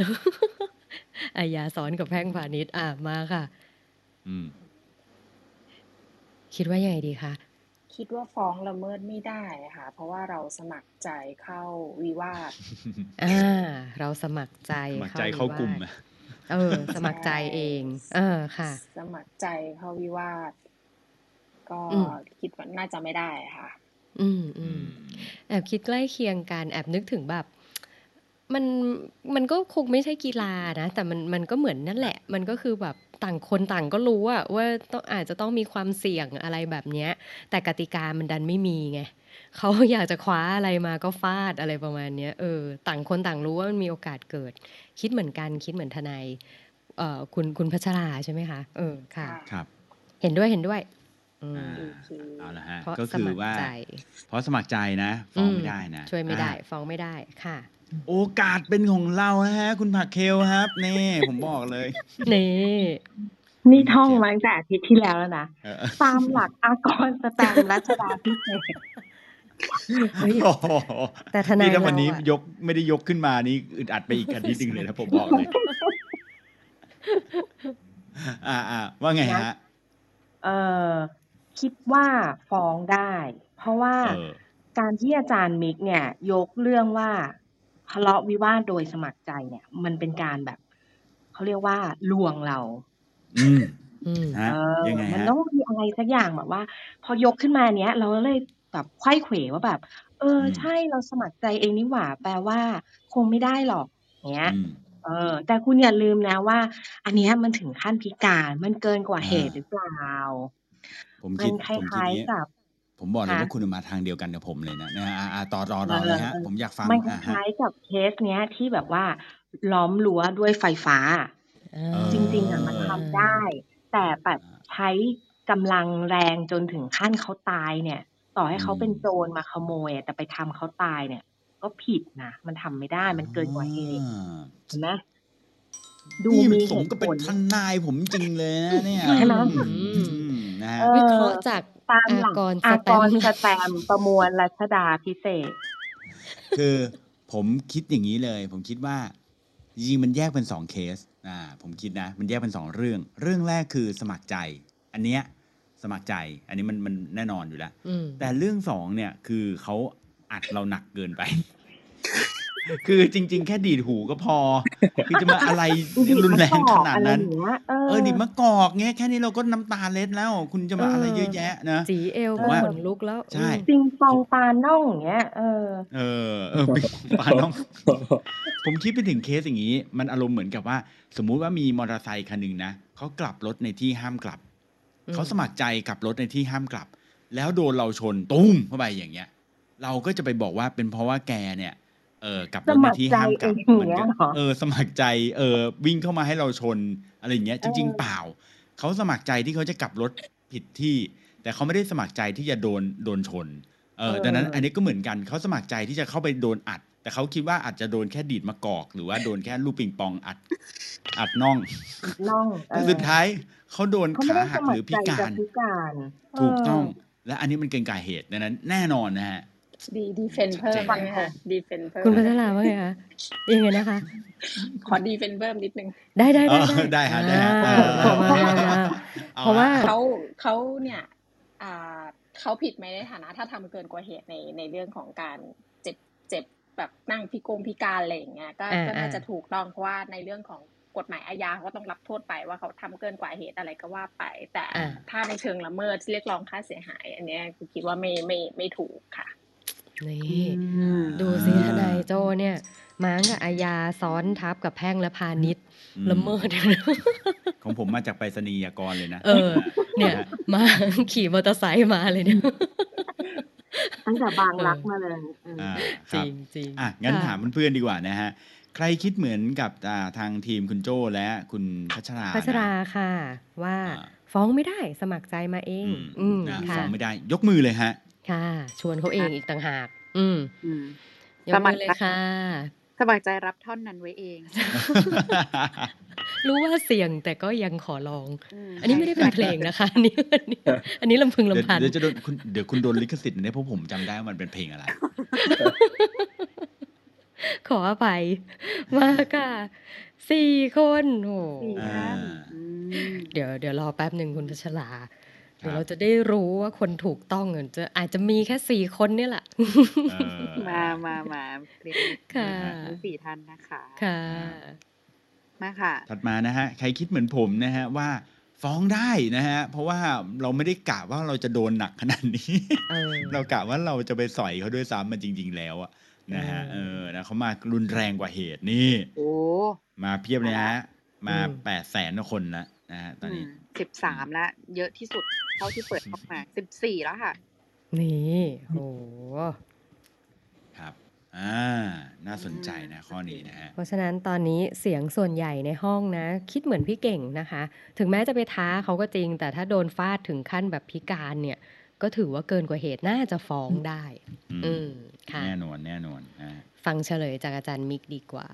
อาญาซ้อนกับแพ่งพาณิชย์อะมาค่ะ อืม คิดว่ายังไงดีคะคิดว่าฟ้องละเมิดไม่ได้ค่ะ เพราะว่าเราสมัครใจเข้าวิวาทอ่าเราสมัครใจสมัครใจเข้ากลุ่มวิวอะสเออ สมัครใจเอง เออค่ะ สมัครใจเข้าวิวาท ก็อืมคิดว่าน่าจะไม่ได้ค่ะ อืมอือืมมแอบคิดใกล้เคียงกันแอบนึกถึงแบบมันมันก็คงไม่ใช่กีฬานะ แต่มันมันก็เหมือนนั่นแหละ มันก็คือแบบต่างคนต่างก็รู้อะว่าต้องอาจจะต้องมีความเสี่ยงอะไรแบบเนี้ย แต่กติกามันดันไม่มีไงเขาอยากจะคว้าอะไรมาก็ฟาดอะไรประมาณเนี้ยเออต่างคนต่างรู้ว่ามันมีโอกาสเกิด คิดเหมือนกันคิดเหมือนทนายเอ่อคุณคุณพัชราใช่ไหมคะเออค่ะค่ะครับ เห็นด้วยเห็นด้วย อืม อ่าโอเคเอาละฮะ เพราะก็สคือมัครว่า ใจ เพราะสมัครใจนะฟ้องไม่ได้นะช่วยไม่ได้อ่า ฟ้องไม่ได้ค่ะ โอกาสเป็นของเราฮะ คุณผักเคลครับ นี่ ผมบอกเลย นี่ นี่ท่องมาตั้งแต่อาทิตย์ที่แล้วแล้วนะ เออตามหลักอากรสแตมป์รัชดาพิเศษกเฮ้ยโอ้โหแต่ทนายนี่ถ้าวันนี้เราอะ ยกไม่ได้ยกขึ้นมานี่อึดอัดไปอีกอาทิตย์หนึ่งเลยนะผมบอกเลย อ่าอ่าว่าไงฮะ เออ คิดว่าฟ้องได้ เพราะว่าเออ การที่อาจารย์มิกเนี่ย ยกเรื่องว่าทะเลาะวิวาทโดยสมัครใจเนี่ย มันเป็นการแบบ เขาเรียกว่าลวงเรา อืมอืม ฮะเออ ยังไงมันฮะ ต้องมีอะไรสักอย่างแบบว่า พอยกขึ้นมาเนี้ย เราก็เลยแบบไขว้เขวว่าแบบ เออ อืม ใช่เราสมัครใจเองนี่หว่า แปลว่า คงไม่ได้หรอกเนี้ย อืม เออ แต่คุณอย่าลืมนะว่า อันเนี้ยมันถึงขั้นพิการมันเกินกว่าอ่าเหตุหรือเปล่า ผมมัคิดนคผมคิดล้ายนี้ ๆกับผมบอกเลยฮะว่าคุณมาทางเดียวกันกับผมเลยนะนะฮะอ่าอ่าต่อต่อเอต่ออเลยฮะ เออผมอยากฟังมันคอ่าฮะ ล้ายๆกับเคสเนี้ยที่แบบว่าล้อมรั้วด้วยไฟฟ้า อ่าเออจริงๆอะมันทำได้แต่แบบใช้กำลังแรงจนถึงขั้นเขาตายเนี่ย ต่อให้เขาเป็นโจรมาขโมยอะแต่ไปทำเขาตายเนี่ย ก็ผิดนะมันทำไม่ได้มันเกินกว่าเหตุอ่าเห็นไหมดูนี่มีสมเหตุกับผเป็นล ทนายผมจริงเลยนะเนี่ย ใช่ไหม อืม นะฮะเอวิอเคราะห์จากตามหลัอากกรสอาแตกมรป์สแตมป์ประมวลรัชดาพิเศษกคือผมคิดอย่างนี้เลย ผมคิดว่าจริงๆมันแยกเป็นสองเคสอ่าผมคิดนะ มันแยกเป็นสองเรื่อง เรื่องแรกคือสมัครใจ อันเนี้ยสมัครใจ อันนี้มันมันแน่นอนอยู่แล้วอืมแต่เรื่องสองเนี่ยคือเขาอัดเราหนักเกินไป คือจริง ๆ แค่ดีดหูก็พอ คือจะมาอะไรดีดรุนแรงมะกขอกนาดอะไรนั้นอย่างเงี้ยเอเอออดิมะกอกเงี้ยแค่นี้เราก็น้ำตาเล็ดแล้ว คุณจะมาอะไรเยอะแยะนะสีเอวผมก็ว่าขนลุกแล้วใช่อืมปิงปองปลาน่องอย่างเงี้ยเออ เออเออปิงปองปลาน้อง ผมคิดไปถึงเคสอย่างนี้ มันอารมณ์เหมือนกับว่า สมมุติว่ามีมอเตอร์ไซคันหนึ่งนะเขากลับรถในที่ห้ามกลับอืมเขาสมัครใจกลับรถในที่ห้ามกลับ แล้วโดนเราชนตุ้มเข้าไปอย่างเงี้ย เราก็จะไปบอกว่าเป็นเพราะว่าแกเนี่ย เออกลับรสถในมัครที่ใจห้ามกเอลับงอย่างมันเงี้ก็ยเหรอเออ สมัครใจเออวิ่งเข้ามาให้เราชนอะไรอย่างเงี้ยเอจริงอๆเปล่าเขาสมัครใจที่เขาจะกลับรถผิดที่ แต่เขาไม่ได้สมัครใจที่จะโดนโดนชนเอเออดังนั้นอันอนี้ก็เหมือนกันเขาสมัครใจที่จะเข้าไปโดนอัด แต่เขาคิดว่าอาจจะโดนแค่ดีดมะกอก หรือว่าโดนแค่ลูกปิงปองอัด อัดน่องน่องเอแต่อสุดท้ายเขาโดนเขาไม่ขาได้สหักมัหครืรอใจพิกาจะรพิการเอถูกอต้อง และอันนี้มันเกินกว่าเหตุดังนั้น แน่นอนนะฮะ ดีดีเฟนชัดเพิ่เจมนฟังค่ะดีเฟนเพิ่คุณมพัชราว่าไงคะยังไงนะคะ ขอดีเฟนเพิ่มนิดนึง ได้ได้เอได้อได้ได้ฮะได้อ่าฮะเออขอมามามาเอาเพราะว่าละเขาเขาเนี่ยอ่าเขาผิดไหมในฐานะ ถ้าทำเกินกว่าเหตุในในเรื่องของการเจ็บเจ็บแบบนั่งพิกงพิการอะไรอย่างเงี้ยก็อ่าก็น่าอ่าจะถูกต้องเพราะว่าในเรื่องของกฎหมายอาญาเขาก็ต้องรับโทษไปว่าเขาทำเกินกว่าเหตุอะไรก็ว่าไป แต่อ่าถ้าในเชิงละเมิดเรียกร้องค่าเสียหาย อันเนี้ยคือคิดว่าไม่ไม่ไม่ถูกค่ะ นี่อืมดูสิทนายโจเนี่ยม้างกับอาญาซ้อนทับกับแพ่งและพาณิชย์อืมละเมิดของผมมาจากไปรษณียากรเลยนะ เออ เนี่ยนะฮะมาขี่มอเตอร์ไซค์มาเลยเนี่ยตั้งแต่บางเอรัอกมาเลยเอออ่าคจรัริบงจริงอะงั้นค่ะถามเพื่อนๆดีกว่านะฮะ ใครคิดเหมือนกับอ่าทางทีมคุณโจ้และคุณพัชราพัชรานะค่ะว่าอ่าฟ้องไม่ได้สมัครใจมาเออืงมอืมนะค่ะฟ้องไม่ได้ ยกมือเลยฮะ ค่ะ ชวนเขาเองอีกต่างหาก อืมอืมยกสมัมืคอรเลยใจค่ะสมัครใจรับท่อนนั้นไว้เอง รู้ว่าเสี่ยงแต่ก็ยังขอลองอืมอันนี้ใช่ไม่ได้เป็นเพลงนะคะ อันนี้อันนี้อันนี้ลำพึงเดี๋ยวลำพันเดี๋ยวจะโดนคุณเดี๋ยวคุณโดนลิขสิทธิ์เนี่ยเพราะผมจำได้ว่ามันเป็นเพลงอะไร ขออภัยมาค่ะสี่คนโอ้สี่อ่าท่านอืมเดี๋ยวเดี๋ยวรอแป๊บหนึ่งคุณพัชราค เดี๋ยวรับเราจะได้รู้ว่าคนถูกต้องอะจะอาจจะมีแค่สี่คนเนี่ยแหละเออมามามาเพลงค่ะทั้งสี่ท่านนะคะค่ะมาค่ะ ถัดมานะฮะ ใครคิดเหมือนผมนะฮะว่าฟ้องได้นะฮะ เพราะว่าเราไม่ได้กะว่าเราจะโดนหนักขนาดนี้เออเรากะว่าเราจะไปสอยเขาด้วยซ้ำมันจริง ๆ แล้วอะนะฮะเอเอออนะเขามารุนแรงกว่าเหตุนี่โอ้มาเพียบเลยฮะ มาอืมแปดแสนคนนะ นะฮะตอนนี้สิบสามละเยอะที่สุดเท่าที่เปิดเข้ามาสิบสี่แล้วค่ะ นี่โหครับอ่าน่าสนใจนะข้อนี้นะฮะเพราะฉะนั้นตอนนี้เสียงส่วนใหญ่ในห้องนะ คิดเหมือนพี่เก่งนะคะ ถึงแม้จะไปท้าเขาก็จริง แต่ถ้าโดนฟาดถึงขั้นแบบพิการเนี่ย ก็ถือว่าเกินกว่าเหตุน่าจะฟ้องได้ อืมอืมค่ะแน่นอนแน่นอนนะฮะฟังเฉลยจากอาจารย์มิกดีกว่า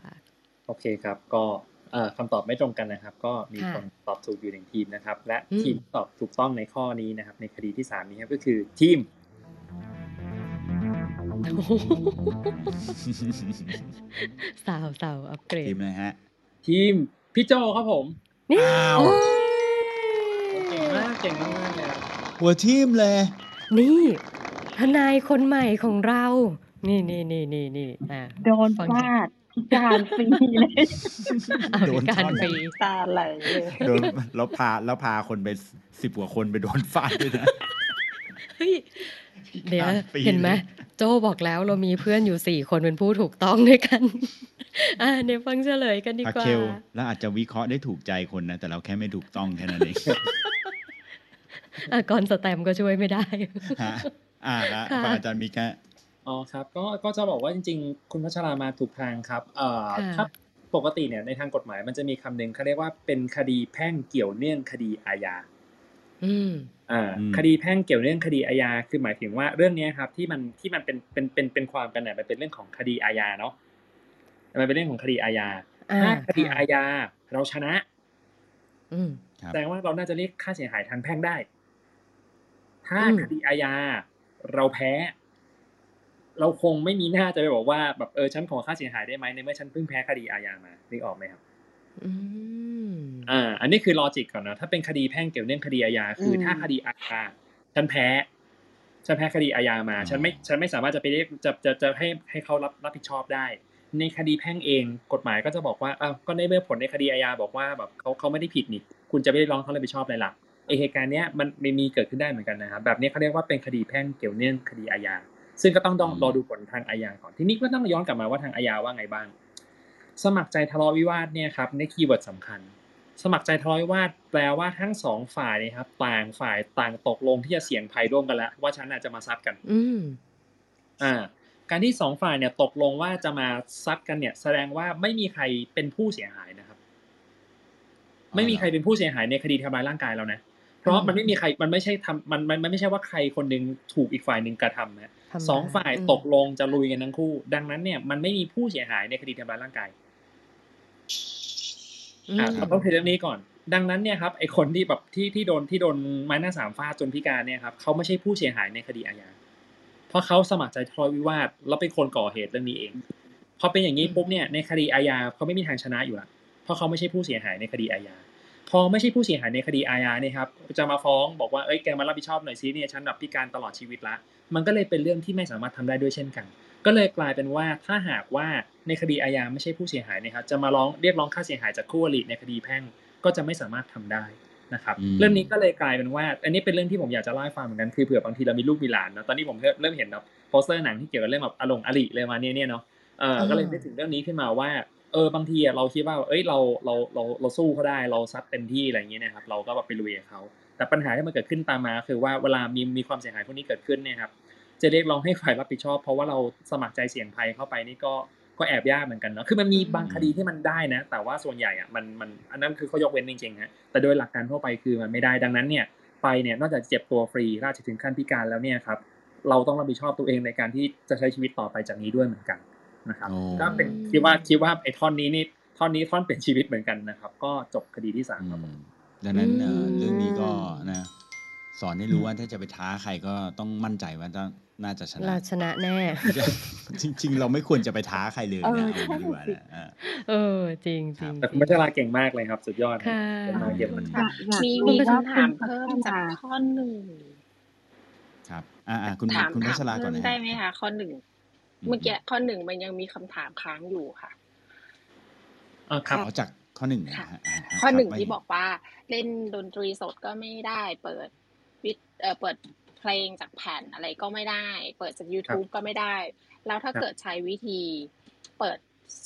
โอเคครับก็เอ่อ คำตอบไม่ตรงกันนะครับ ก็มีค่ะคนตอบถูกอยู่หนึ่งทีมนะครับ และอืมทีมที่ตอบถูกต้องในข้อนี้นะครับ ในคดีที่สามนี้ครับก็คือทีมโอ้โหสาวสาวอัปเกรทีดมนะฮะ ทีมพี่โจครับผมนี่อ้าวโอ้เก่งมากเก่งมากเลยครับหัวทีมเลย นี่ทนายคนใหม่ของเรา นี่นี่นี่นี่นี่อะโดนฟังฟาด พิการฟรีเลยอะโดพินการท่อนฟรีตาไหลเลยโดนแล้วพาแล้วพาคนไปสิบกว่าคนไปโดนฟาดด้วยนะเฮ้ยเดี๋ยวอะฟรีเห็นไหมเลยโจบอกแล้วเรามีเพื่อนอยู่สี่คนเป็นผู้ถูกต้องด้วยกัน อะเดี๋ยวฟังเฉลยกันดีพากว่าเคลแล้วอาจจะวิเคราะห์ได้ถูกใจคนนะแต่เราแค่ไม่ถูกต้องแค่นั้นเองอะก่อนสแตมป์ก็ช่วยไม่ได้ฮะอ่าละค่ะฟังอาจารย์มิกฮะ อ๋อครับก็ก็จะบอกว่าจริง ๆ คุณพัชรามาถูกทางครับเอ่อค่ะถ้าปกติเนี่ยในทางกฎหมายมันจะมีคำหนึ่งเขาเรียกว่าเป็นคดีแพ่งเกี่ยวเนื่องคดีอาญาอืมอ่าอืมคดีแพ่งเกี่ยวเนื่องคดีอาญาคือหมายถึงว่าเรื่องเนี้ยครับที่มันที่มันเป็นเป็นเป็นเป็นความกันเนี่ยมันเป็นเรื่องของคดีอาญาเนาะมันเป็นเรื่องของคดีอาญาอ่าถ้าคดีค่ะอาญาเราชนะ อืมครับแสดงว่าเราน่าจะเรียกค่าเสียหายทางแพ่งได้ ถ้าอืมคดีอาญาเราแพ้ เราคงไม่มีหน้าจะไปบอกว่าแบบเออฉันขอค่าเสียหายได้ไหมในเมื่อฉันเพิ่งแพ้คดีอาญามานึกออกไหมครับอืมอ่า อันนี้คือลอจิกก่อนนะถ้าเป็นคดีแพ่งเกี่ยวเนื่องคดีอาญาคืออมถ้าคดีอาญาฉันแพ้ฉันแพ้คดีอาญามาอ๋อฉันไม่ฉันไม่สามารถจะไปเรียกจะจะจะให้ให้เขารับรับผิดชอบได้ ในคดีแพ่งเองกฎหมายก็จะบอกว่าอ้าวก็ในเมื่อผลในคดีอาญาบอกว่าแบบเขาเขาไม่ได้ผิดนี่คุณจะไม่ได้ร้องเขารับผิดชอบอะไรล่ะไอเหตุการณ์เนี้ยมันไม่มีเกิดขึ้นได้เหมือนกันนะครับแบบนี้เขาเรียกว่าเป็นคดีแพ่งเกี่ยวเนื่องคดีอาญา ซึ่งก็ต้องต้องรอดูผลทางอาญาก่อนทีนี้ก็ต้องย้อนกลับมาว่าทางอาญาว่าไงบ้าง สมัครใจทะเลาะวิวาทเนี่ยครับใน keyword สำคัญ สมัครใจทะเลาะวิวาทแปลว่าทั้งสองฝ่ายเนะครับต่างฝ่ายต่างตกลงที่จะเสี่ยงภัยร่วมกันแล้ว ว่าฉันอาจจะมาซัดกัน อืมอ่า การที่สองฝ่ายเนี่ยตกลงว่าจะมาซัดกันเนี่ย แสดงว่าไม่มีใครเป็นผู้เสียหายนะครับ ไม่มีใครเป็นผู้เสียหายในคดีทำร้ายร่างกายแล้วนะ เพราะมันไม่มีใครมันไม่ใช่ทำมันมันมันไม่ใช่ว่าใครคนหนึ่งถูกอีกฝ่ายหนึ่งกระทำนะทำร้ายสองฝ่ายอืมตกลงจะลุยกันทั้งคู่ ดังนั้นเนี่ยมันไม่มีผู้เสียหายในคดีทำร้ายร่างกายอ่าเราต้องเคลียร์เรื่องนี้ก่อน ดังนั้นเนี่ยครับไอคนที่แบบที่ที่โดนที่โดนไม้หน้าสามฟาดจนพิการเนี่ยครับเขาไม่ใช่ผู้เสียหายในคดีอาญาเพราะเขาสมัครใจทะเลาะวิวาทแล้วเป็นคนก่อเหตุเรื่องนี้เองพอเป็นอย่างนี้ปุ๊บเนี่ยในคดีอาญาเขาไม่มีทางชนะอยู่ละเพราะเขาไม่ใช่ผู้เสียหายในคดีอาญา พอไม่ใช่ผู้เสียหายในคดีอาญาเนี่ยครับจะมาฟ้องบอกว่าเอ้ยแกมารับผิดชอบหน่อยซิเนี่ยฉันแบบพิการตลอดชีวิตละมันก็เลยเป็นเรื่องที่ไม่สามารถทำได้ด้วยเช่นกัน ก็เลยกลายเป็นว่าถ้าหากว่าในคดีอาญาไม่ใช่ผู้เสียหายนะครับจะมาร้องเรียกร้องค่าเสียหายจากคู่อริในคดีแพ่งก็จะไม่สามารถทำได้นะครับอืมเรื่องนี้ก็เลยกลายเป็นว่า อันนี้เป็นเรื่องที่ผมอยากจะเล่าให้ฟังเหมือนกันคือเผื่อบางทีเรามีลูกมีหลานนะตอนนี้ผมเริ่มเริ่มเห็นแบบโปสเตอร์หนังที่เกี่ยวกับเรื่องแบบอารมณ์อริเลยมาเนี่ยเนี่ยเนาะเออก็เลยนึกถึงเรื่องนี้ขึ้นมาว่า เออบางทีอะเราคิดว่า เอ้ยเราเราเราเราสู้เขาได้เราซัดเต็มที่อะไรอย่างเงี้ยนะครับเราก็แบบไปลุยกับเขาแต่ปัญหาที่มันเกิดขึ้นตามมาคือว่าเวลามีมีความเสียหายพวกนี้เกิดขึ้นเนี่ยครับจะเรียกร้องให้ฝ่ายรับผิดชอบ เพราะว่าเราสมัครใจเสี่ยงภัยเข้าไปนี่ก็ก็แอบยากเหมือนกันเนาะคือมันมีบางคดีที่มันได้นะ แต่ว่าส่วนใหญ่อะมันมันอันนั้นคือเขายกเว้นจริงๆฮะแต่โดยหลักการทั่วไปคือมันไม่ได้ดังนั้นเนี่ยไปเนี่ยนอกจากเจ็บตัวฟรีราชถึงขั้นพิการแล้วเนี่ยครับเราต้องรับผิดชอบตัวเองในการที่จะใช้ชีวิตต่อไปจากนี้ด้วยเหมือนกัน นะครับโอ้ก็เป็นคิดว่าคิดว่าไอ้ท่อนนี้นี่ท่อนนี้ท่อนเปลี่ยนชีวิตเหมือนกันนะครับ ก็จบคดีที่สามครับผมดังนั้นเอ่ออืมเรื่องนี้ก็นะ สอนให้รู้ว่าถ้าจะไปท้าใครก็ต้องมั่นใจว่าต้องน่าจะชนะเราชนะแน่ จริง ๆ เราไม่ควรจะไปท้าใครเลยเออนะใช่เอาอย่างนี้ดีกว่านะอ่าเออจริงจริงแต่คุณพัชราเก่งมากเลยครับ สุดยอดค่ะเป็นมาเยี่ยมมากอยากอยากมีรู้มีว่าคำถามคุณเพิ่มพัฒจากนาข้อหนึ่งครับ อ่าอ่าคุณถามคุณพัถามชราก่อนเพิ่มนะได้ฮะไหมคะข้อหนึ่งอืม เมื่อกี้ข้อหนึ่งมันยังมีคำถามค้างอยู่ค่ะอ่าครับเอาจากข้อหนึ่งนะค่ะฮะาฮะข้อหนึ่งครับที่บอกว่าเล่นดนตรีสดก็ไม่ได้ เปิดวิดเอ่อเปิดเพลงจากแผ่นอะไรก็ไม่ได้ เปิดจาก YouTube ก็ไม่ได้ แล้วถ้าครับเกิดใช้วิธีเปิด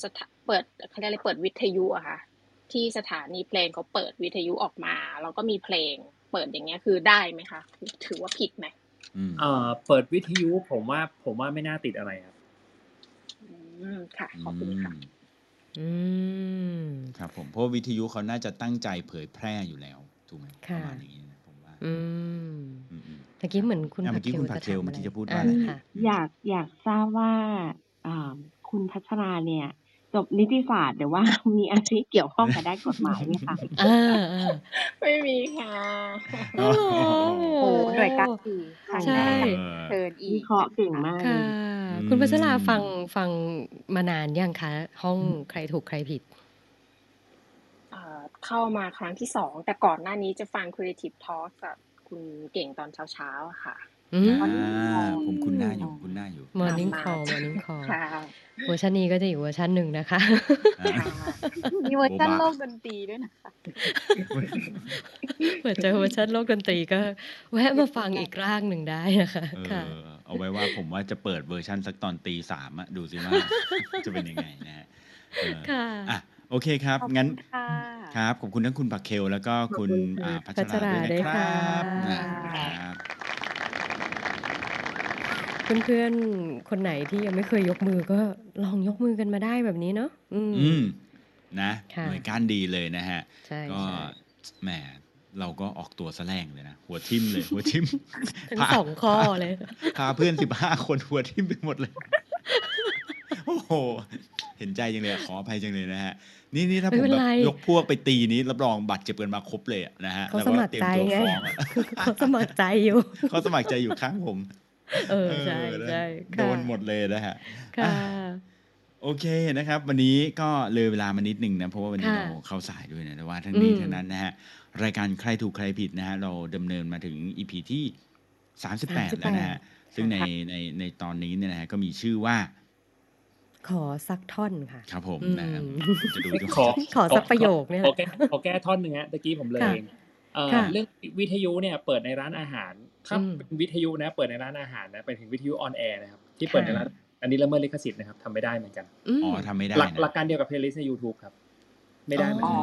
สถาเปิดเขาเรียกอะไรเปิดวิทยุอะค่ะ ที่สถานีเพลงเขาเปิดวิทยุออกมาแล้วก็มีเพลง เปิดอย่างเงี้ยคือได้ไหมคะถือว่าผิดไหมอืมเอ่อเปิดวิทยุผมว่าผมว่าไม่น่าติดอะไรครับอื มค่ะ ขอบคุณค่ะมอืมครับผมเพราะว่าวิทยุเขาน่าจะตั้งใจเผยแพร่อยู่แล้วถูกไหมปค่ะระมาณอย่างนี้นะผมว่า อืมอืมอืมเมื่อกี้เหมือนคุณอะผัเมื่อกี้คุณจะผักเคลถามเมื่อกี้ไรจะพูดอ่ว่าอะไรค่ะอยากอยากทราบว่าอ่าคุณพัชราเนี่ย จบนิติศาสตร์หรือว่ามีอาชีพเกี่ยวข้องกับด้านกฎหมายไหมคะอ่าอ่าไม่มีค่ะอ๋อโอ้โอ้หน่วยการดีครั้งใช่แรกเออเชิญอีวิกเคราะห์เก่งมากเลค่ะยคุณพัชราอืมฟังฟังมานานยังคะ ห้องใครถูกใครผิดเอ่อเข้ามาครั้งที่สอง แต่ก่อนหน้านี้จะฟัง Creative Talk กับคุณเก่งตอนเช้าๆอะค่ะ อืม อ่า ผมคุ้นหน้าอยู่ คุ้นหน้าอยู่ Morning ตามมา Call Morning Call ค่ะ เวอร์ชันนี้ก็จะอยู่เวอร์ชันหนึ่งนะคะ อ่ามีเวอร์ชันโบบะ โลกดนตรีด้วยนะคะ เปิดเจอเวอร์ชันโลกดนตรีก็ แวะมาฟังอีกร่างหนึ่งได้นะคะเอค่ะ อ เอาไว้ว่าผมว่าจะเปิดเวอร์ชันสักตอนตีสามอะดูสิว่า จะเป็นยังไงนะฮะเออค่ะ อะ โอเคครับ ขอบงั้นคุณค่ะ ครับ ขอบคุณทั้งคุณปักเคลแล้วก็คุณอ่าพัชพัชราราด้วยนะคด้วยรัค่ะ บนะครับ เพื่อนๆ คนไหนที่ยังไม่เคยยกมือก็ลองยกมือกันมาได้แบบนี้เนาะอืม อืมนะค่ะหน่วยก้านดีเลยนะฮะ ใช่ก็ใช่ แหมเราก็ออกตัวแสลงเลยนะ หัวทิ่มเลย หัวทิ่มทั้งพาสองข้อเลย พาเพื่อนสิบห้าคนหัวทิ่มไปหมดเลย โอ้โห เห็นใจจังเลยอะขออภัยจังเลยนะฮะ นี่นี่ถ้าไม่ผมเป็นแบบไร ยกพวกไปตีนี้รับรองบัตรเจ็บกันมาครบเลยอะนะฮะเขาแล้วสก็มัครเตรียมใจตัวไงฟ้องอะ เขาสมัครใจอยู่ เขาสมัครใจอยู่ข้างผม เออใช่เออนะใช่โดค่ะนหมดเลยนะฮะค่ะอะโอเคนะครับ วันนี้ก็เลยเวลามานิดหนึ่งนะเพราะว่าวันนี้ค่ะเราเข้าสายด้วยนะแต่ว่าทั้งนี้อืมทั้งนั้นนะฮะรายการใครถูกใครผิดนะฮะเราดำเนินมาถึง EP ที่38แล้วนะฮะซึ่งในในในตอนนี้เนี่ยนะฮะก็มีชื่อว่า ขอสักท่อนค่ะ ครับผมอืมนะครับจะดูขอขอสักประโยคเนี่ยขอแก้ขอแก้ท่อนหนึ่งฮะตะกี้ผมเลยค่ะ เองเอ่อค่ะเรื่องวิทยุเนี่ยเปิดในร้านอาหารถ้าอืมเป็นวิทยุนะ เปิดในร้านอาหารนะไปถึงวิทยุออนแอร์นะครับที่เปิดในร้านอันนี้ละเมิดลิขสิทธิ์นะครับทำไม่ได้เหมือนกันอืมอ๋อทำไม่ได้หลักนะหลักการเดียวกับเพลย์ลิสต์ใน YouTube ครับ ไม่ได้เหมือนอ๋อกัน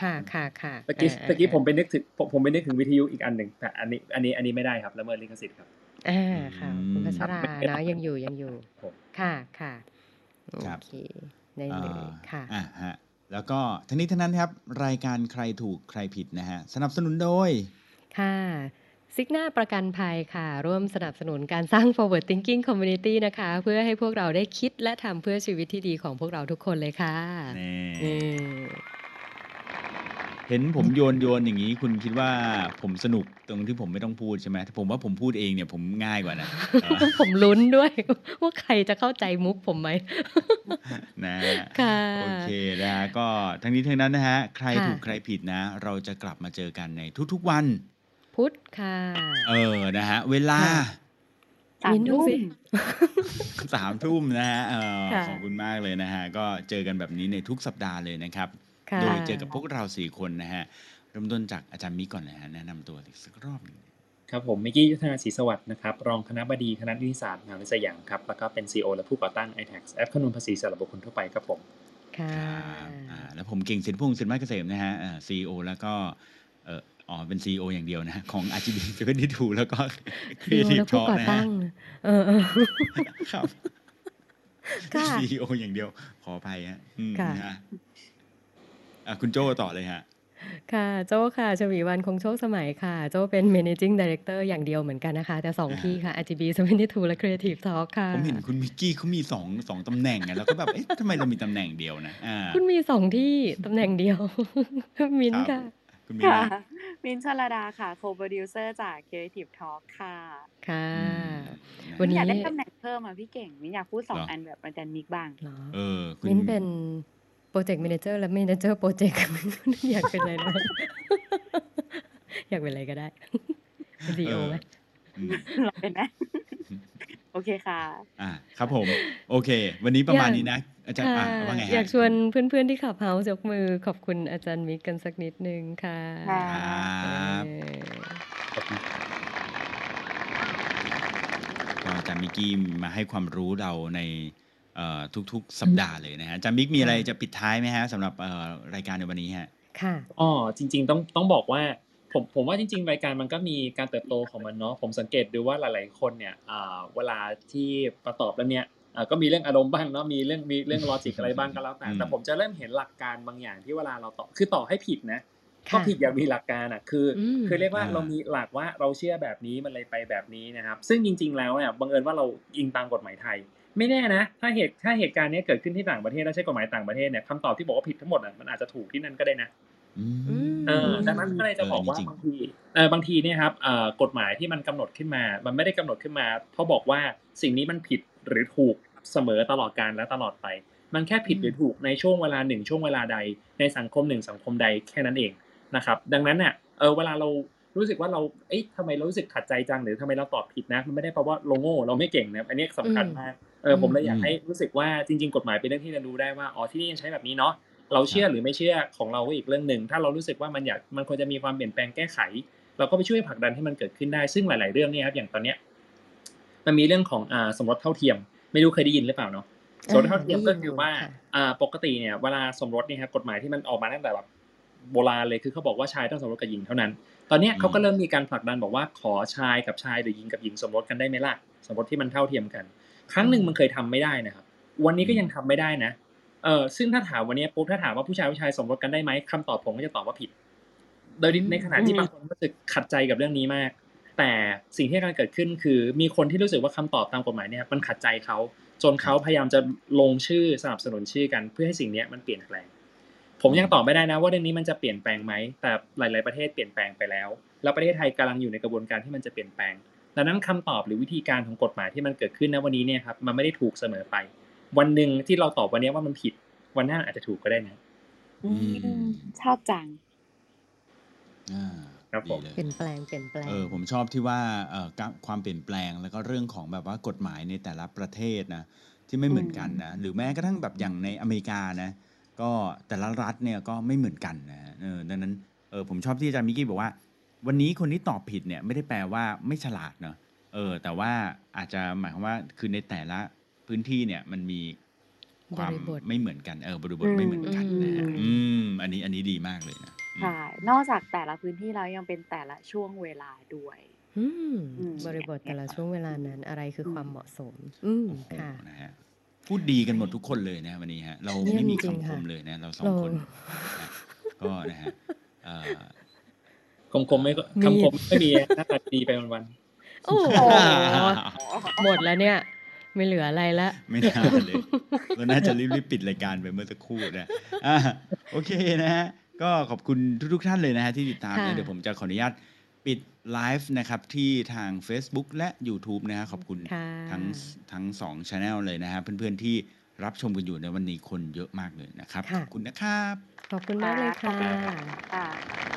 ค่ะค่ะค่ะตะกี้อ่าตะกี้อ่าผมไปนึกถึงผมผมไปนึกถึงวิทยุอีกอันหนึ่งแต่อันนี้อันนี้อันนี้ไม่ได้ครับละเมิดลิขสิทธิ์ครับอาค่ะอืคุณมพัชครับราไม่ได้เนาะยังอยู่ยังอยู่ผมค่ะค่ะโอครับเคได้เอ่เลยอค่ะอะฮะ แล้วก็ทั้งนี้ทั้งนั้นครับ รายการใครถูกใครผิดนะฮะ สนับสนุนโดย ค่ะซิกนาประกันภัยค่ะ ร่วมสนับสนุนการสร้าง forward thinking community นะคะ เพื่อให้พวกเราได้คิดและทำเพื่อชีวิตที่ดีของพวกเราทุกคนเลยค่ะนี่นี่ เห็นผมโยนโยนอย่างนี้ คุณคิดว่าผมสนุกตรงที่ผมไม่ต้องพูดใช่ไหมถ้าผมว่าผมพูดเองเนี่ยผมง่ายกว่านะเออผมลุ้นด้วย ว่าใครจะเข้าใจมุกผมไหมนะค่ะโอเคนะฮะก็ทั้งนี้ทั้งนั้นนะฮะ ใครค่ะถูกใครผิดนะ เราจะกลับมาเจอกันในทุกๆวัน พุทธค่ะ เออนะฮะ เวลาค่ะสามมิ้นดูทุ่มสิสามทุ่มนะฮะเออค่ะขอบคุณมากเลยนะฮะ ก็เจอกันแบบนี้ในทุกสัปดาห์เลยนะครับค่ะ โดยเจอกับพวกเราสี่คนนะฮะเริ่มต้นจากอาจารย์มิกก่อนเลยฮะแนะนำตัวอีกสักรอบหนึ่งครับผมมิกกี้ยุทธนาศรีสวัสดิ์นะครับรองคณะบดีคณะนิติศาสตร์มหาวิทยาลัยสยามครับแล้วก็เป็น CEO และผู้ก่อตั้ง iTax แอปคำนวณภาษีสำหรับบุคคลทั่วไปครับผมค่ะครับอ่าแล้วผมเก่งสินพงศ์สินมาเกษมนะฮะซีอีโอแล้วก็เอออ๋อเป็น CEO อย่างเดียวนะฮะของ RGB 72แล้วก็ซีโอ Creative และผู้ Talk ก่อนะตั้ฮะงเออเออครับค่ะ CEO อย่างเดียวขออภัยฮะอืมค่ะนะฮะ อะคุณโจ้ต่อเลยฮะ ค่ะ โจ้ค่ะชวีวันคงโชคสมัยค่ะ โจ้เป็น managing director อย่างเดียวเหมือนกันนะคะ แต่สองอ่า ที่ค่ะ RGB 72และ Creative Talk ค่ะ ผมเห็นคุณมิกกี้เขามีสองสองตำแหน่งไงแล้วก็แบบ เอ๊ะทำไมเรามีตำแหน่งเดียวนะอ่าคุณมีสองที่ตำแหน่งเดียว มิ้นครับ ค่ะ คุณมิ้นค่ะ นะมินท์ชลดาค่ะโคโปรดิวเซอร์จาก Creative Talk ค่ะ ค่ะ อืมนะวันมินนี้อยากได้ตำแหน่งเพิ่มอะพี่เก่ง มินอยากพูดสองเหรออันแบบอาจารย์มิกบ้าง เหรอเออ คุณ มิ้นเป็น โปรเจกต์ a ม a นเจอร์และ a ม a นเจอร์โปรเจกต์อยากเป็นอะไรนะอยากเป็นอะไรก็ได้เป็นซีเอโออไหมอืมลองเป็นไหมโอเคค่ะ อะครับผม โอเค วันนี้ประมาณอยากนี้นะ อาจารย์ค่ะอะว่าไงอฮะยากชวนเพื่อนๆที่ขับเฮาส์ยกมือขอบคุณอาจารย์มิกกันสักนิดนึงค่ะค่ะครับเออขอบคุณครับก็อาจารย์มิกกี้มาให้ความรู้เราในเอ่อ ทุกๆ สัปดาห์เลยนะฮะอาจารย์มิกมีอะไรจะปิดท้ายไหมฮะสำหรับเอ่อรายการในวันนี้ฮะค่ะอ๋อจริง ๆ ต้องต้องบอกว่าผมผมว่าจริง ๆ รายการมันก็มีการเติบโตของมันเนาะผมสังเกตดูว่าหลาย ๆ คนเนี่ยอ่าเวลาที่ประตอบแล้วเนี่ยอ่าก็มีเรื่องอารมณ์บ้างเนาะมีเรื่องมีเรื่องลอจิกอะไรบ้างก็แล้วแต่อืมแต่ผมจะเริ่มเห็นหลักการบางอย่างที่เวลาเราตอบคือต่อให้ผิดนะก็ค่ะผิดอย่างมีหลักการอะคืออืมคือเรียกว่าอ่าเรามีหลักว่าเราเชื่อแบบนี้มันเลยไปแบบนี้นะครับ ซึ่งจริง ๆ แล้วเนี่ยบังเอิญว่าเราอิงตามกฎหมายไทย ไม่แน่นะ ถ้าเหตุถ้าเหตุการณ์เนี้ยเกิดขึ้นที่ต่างประเทศแล้วใช้กฎหมายต่างประเทศเนี่ยคำตอบที่บอกว่าผิดทั้งหมดอะมันอาจจะถูกที่นั่นก็ได้นะอืมอืมเออดังนั้นก็เลยจะบอกว่าเออนี่จริงบางทีเออบางทีเนี่ยครับเอ่อกฎหมายที่มันกำหนดขึ้นมา มันไม่ได้กำหนดขึ้นมาเพราะบอกว่าสิ่งนี้มันผิดหรือถูกเสมอตลอดการและตลอดไป มันแค่ผิดหรือถูกในช่วงเวลาหนึ่งช่วงเวลาใด ในสังคมหนึ่งสังคมใดแค่นั้นเองนะครับ ดังนั้นเนี่ยเออเวลาเรา รู้สึกว่าเรา เอ๊ะทำไมเรารู้สึกขัดใจจังหรือทำไมเราตอบผิดนะ มันไม่ได้เพราะว่าเราโง่เราไม่เก่งนะ อันนี้สำคัญมาก เออผมเลยอยากอืมให้รู้สึกว่าจริง ๆ กฎหมายเป็นเรื่องที่เรารู้ได้ว่า อ๋อที่นี่ยังใช้แบบนี้เนาะ เราเชื่อหรือไม่เชื่อของเราก็อีกเรื่องหนึ่ง ถ้าเรารู้สึกว่ามันอยาก มันควรจะมีความเปลี่ยนแปลงแก้ไข เราก็ไปช่วยผลักดันให้มันเกิดขึ้นได้ ซึ่งหลาย ๆ เรื่องเนี่ยครับ อย่างตอนเนี้ย มันมีเรื่องของอ่าสมรสเท่าเทียม ไม่รู้เคยได้ยินหรือเปล่าเนาะสมรสเท่าเทียมก็คือว่าค่ะอ่าปกติเนี่ยเวลาสมรสเนี่ยครับกฎหมายที่มันออกมาตั้งแต่แบบ โบราณเลยคือเขาบอกว่าชายต้องสมรสกับหญิงเท่านั้น ตอนเนี้ยอืมเขาก็เริ่มมีการผลักดันบอกว่าขอชายกับชายหรือหญิงกับหญิงสมรสกันได้ไหมล่ะสมรสที่มันเท่าเทียมกัน ครั้งหนึ่งมันเคยทำไม่ได้นะครับ วันนี้ก็ยังทำไม่ได้นะเออซึ่งถ้าถามวันนี้ปุ๊บถ้าถามว่าผู้ชายผู้ชายสมรสกันได้ไหมคำตอบผมก็จะตอบว่าผิด โดยในขณะที่อืมบางคนรู้สึกขัดใจกับเรื่องนี้มาก แต่สิ่งที่กำลังเกิดขึ้นคือ มีคนที่รู้สึกว่าคำตอบตามกฎหมายเนี่ยมันขัดใจเขาจนเขาพยายามจะลงชื่อสนับสนุนชื่อกัน เพื่อให้สิ่งเนี้ยมันเปลี่ยนแปลง ผมยังตอบไม่ได้นะว่าเรื่องนี้มันจะเปลี่ยนแปลงไหมแต่หลาย ๆประเทศเปลี่ยนแปลงไปแล้ว แล้วประเทศไทยกำลังอยู่ในกระบวนการที่มันจะเปลี่ยนแปลงดังนั้นคำตอบหรือวิธีการของกฎหมายที่มันเกิดขึ้นณวันนี้เนี่ยครับมันไม่ได้ถูกเสมอไป วันหนึ่งที่เราตอบวันนี้ว่ามันผิด วันหน้าอาจจะถูกก็ได้นะอืมชอบจังอ่าครับผมดีเลยเปลี่ยนแปลงเปลี่ยนแปลงเออผมชอบที่ว่าเอ่อการความเปลี่ยนแปลงแล้วก็เรื่องของแบบว่ากฎหมายในแต่ละประเทศนะที่ไม่เหมือนกันนะหรือแม้กระทั่งแบบอย่างในอเมริกานะ ก็แต่ละรัฐเนี่ยก็ไม่เหมือนกันนะฮะเออดังนั้นเออผมชอบที่อาจารย์มิกกี้บอกว่า วันนี้คนที่ตอบผิดเนี่ยไม่ได้แปลว่าไม่ฉลาดเนอะเออแต่ว่าอาจจะหมายความว่าคือในแต่ละพื้นที่เนี่ยมันมีความบริบทไม่เหมือนกันเออบริบทไม่เหมือนกันนะฮะอืมอืมอันนี้อันนี้ดีมากเลยนะอืมใช่นอกจากแต่ละพื้นที่แล้วยังเป็นแต่ละช่วงเวลาด้วยอืมอืมบริบทแต่ละช่วงเวลานั้นอะไรคือความเหมาะสม อืมโอ้โหค่ะนะฮะ พูดดีกันหมดทุกคนเลยนะวันนี้ฮะเราเยี่ยมไม่มีจริงคำคค่ะมเลยนะเราสองเราคนนะก็นะฮะเอ่อคมคมๆไม่ก็มีคำคมไม่มีหน้าตาดีไปวันโอ้โหหมดแล้วเนี่ย ไม่เหลืออะไรละไม่น่าเลยเราน่าจะรีบๆปิดรายการไปเมื่อสักครู่นะอะโอเคนะฮะก็ขอบคุณทุกๆท่านเลยนะฮะที่ติดตามค่ะนะเดี๋ยวผมจะขออนุญาตปิด ไลฟ์นะครับที่ทาง Facebook และ YouTube นะฮะขอบคุณค่ะทั้งทั้งสองช anel เลยนะฮะเพื่อนๆที่รับชมกันอยู่ในวันนี้คนเยอะมากเลยนะครับค่ะขอบคุณนะครับ ขอบคุณมากเลยค่ะค่ะ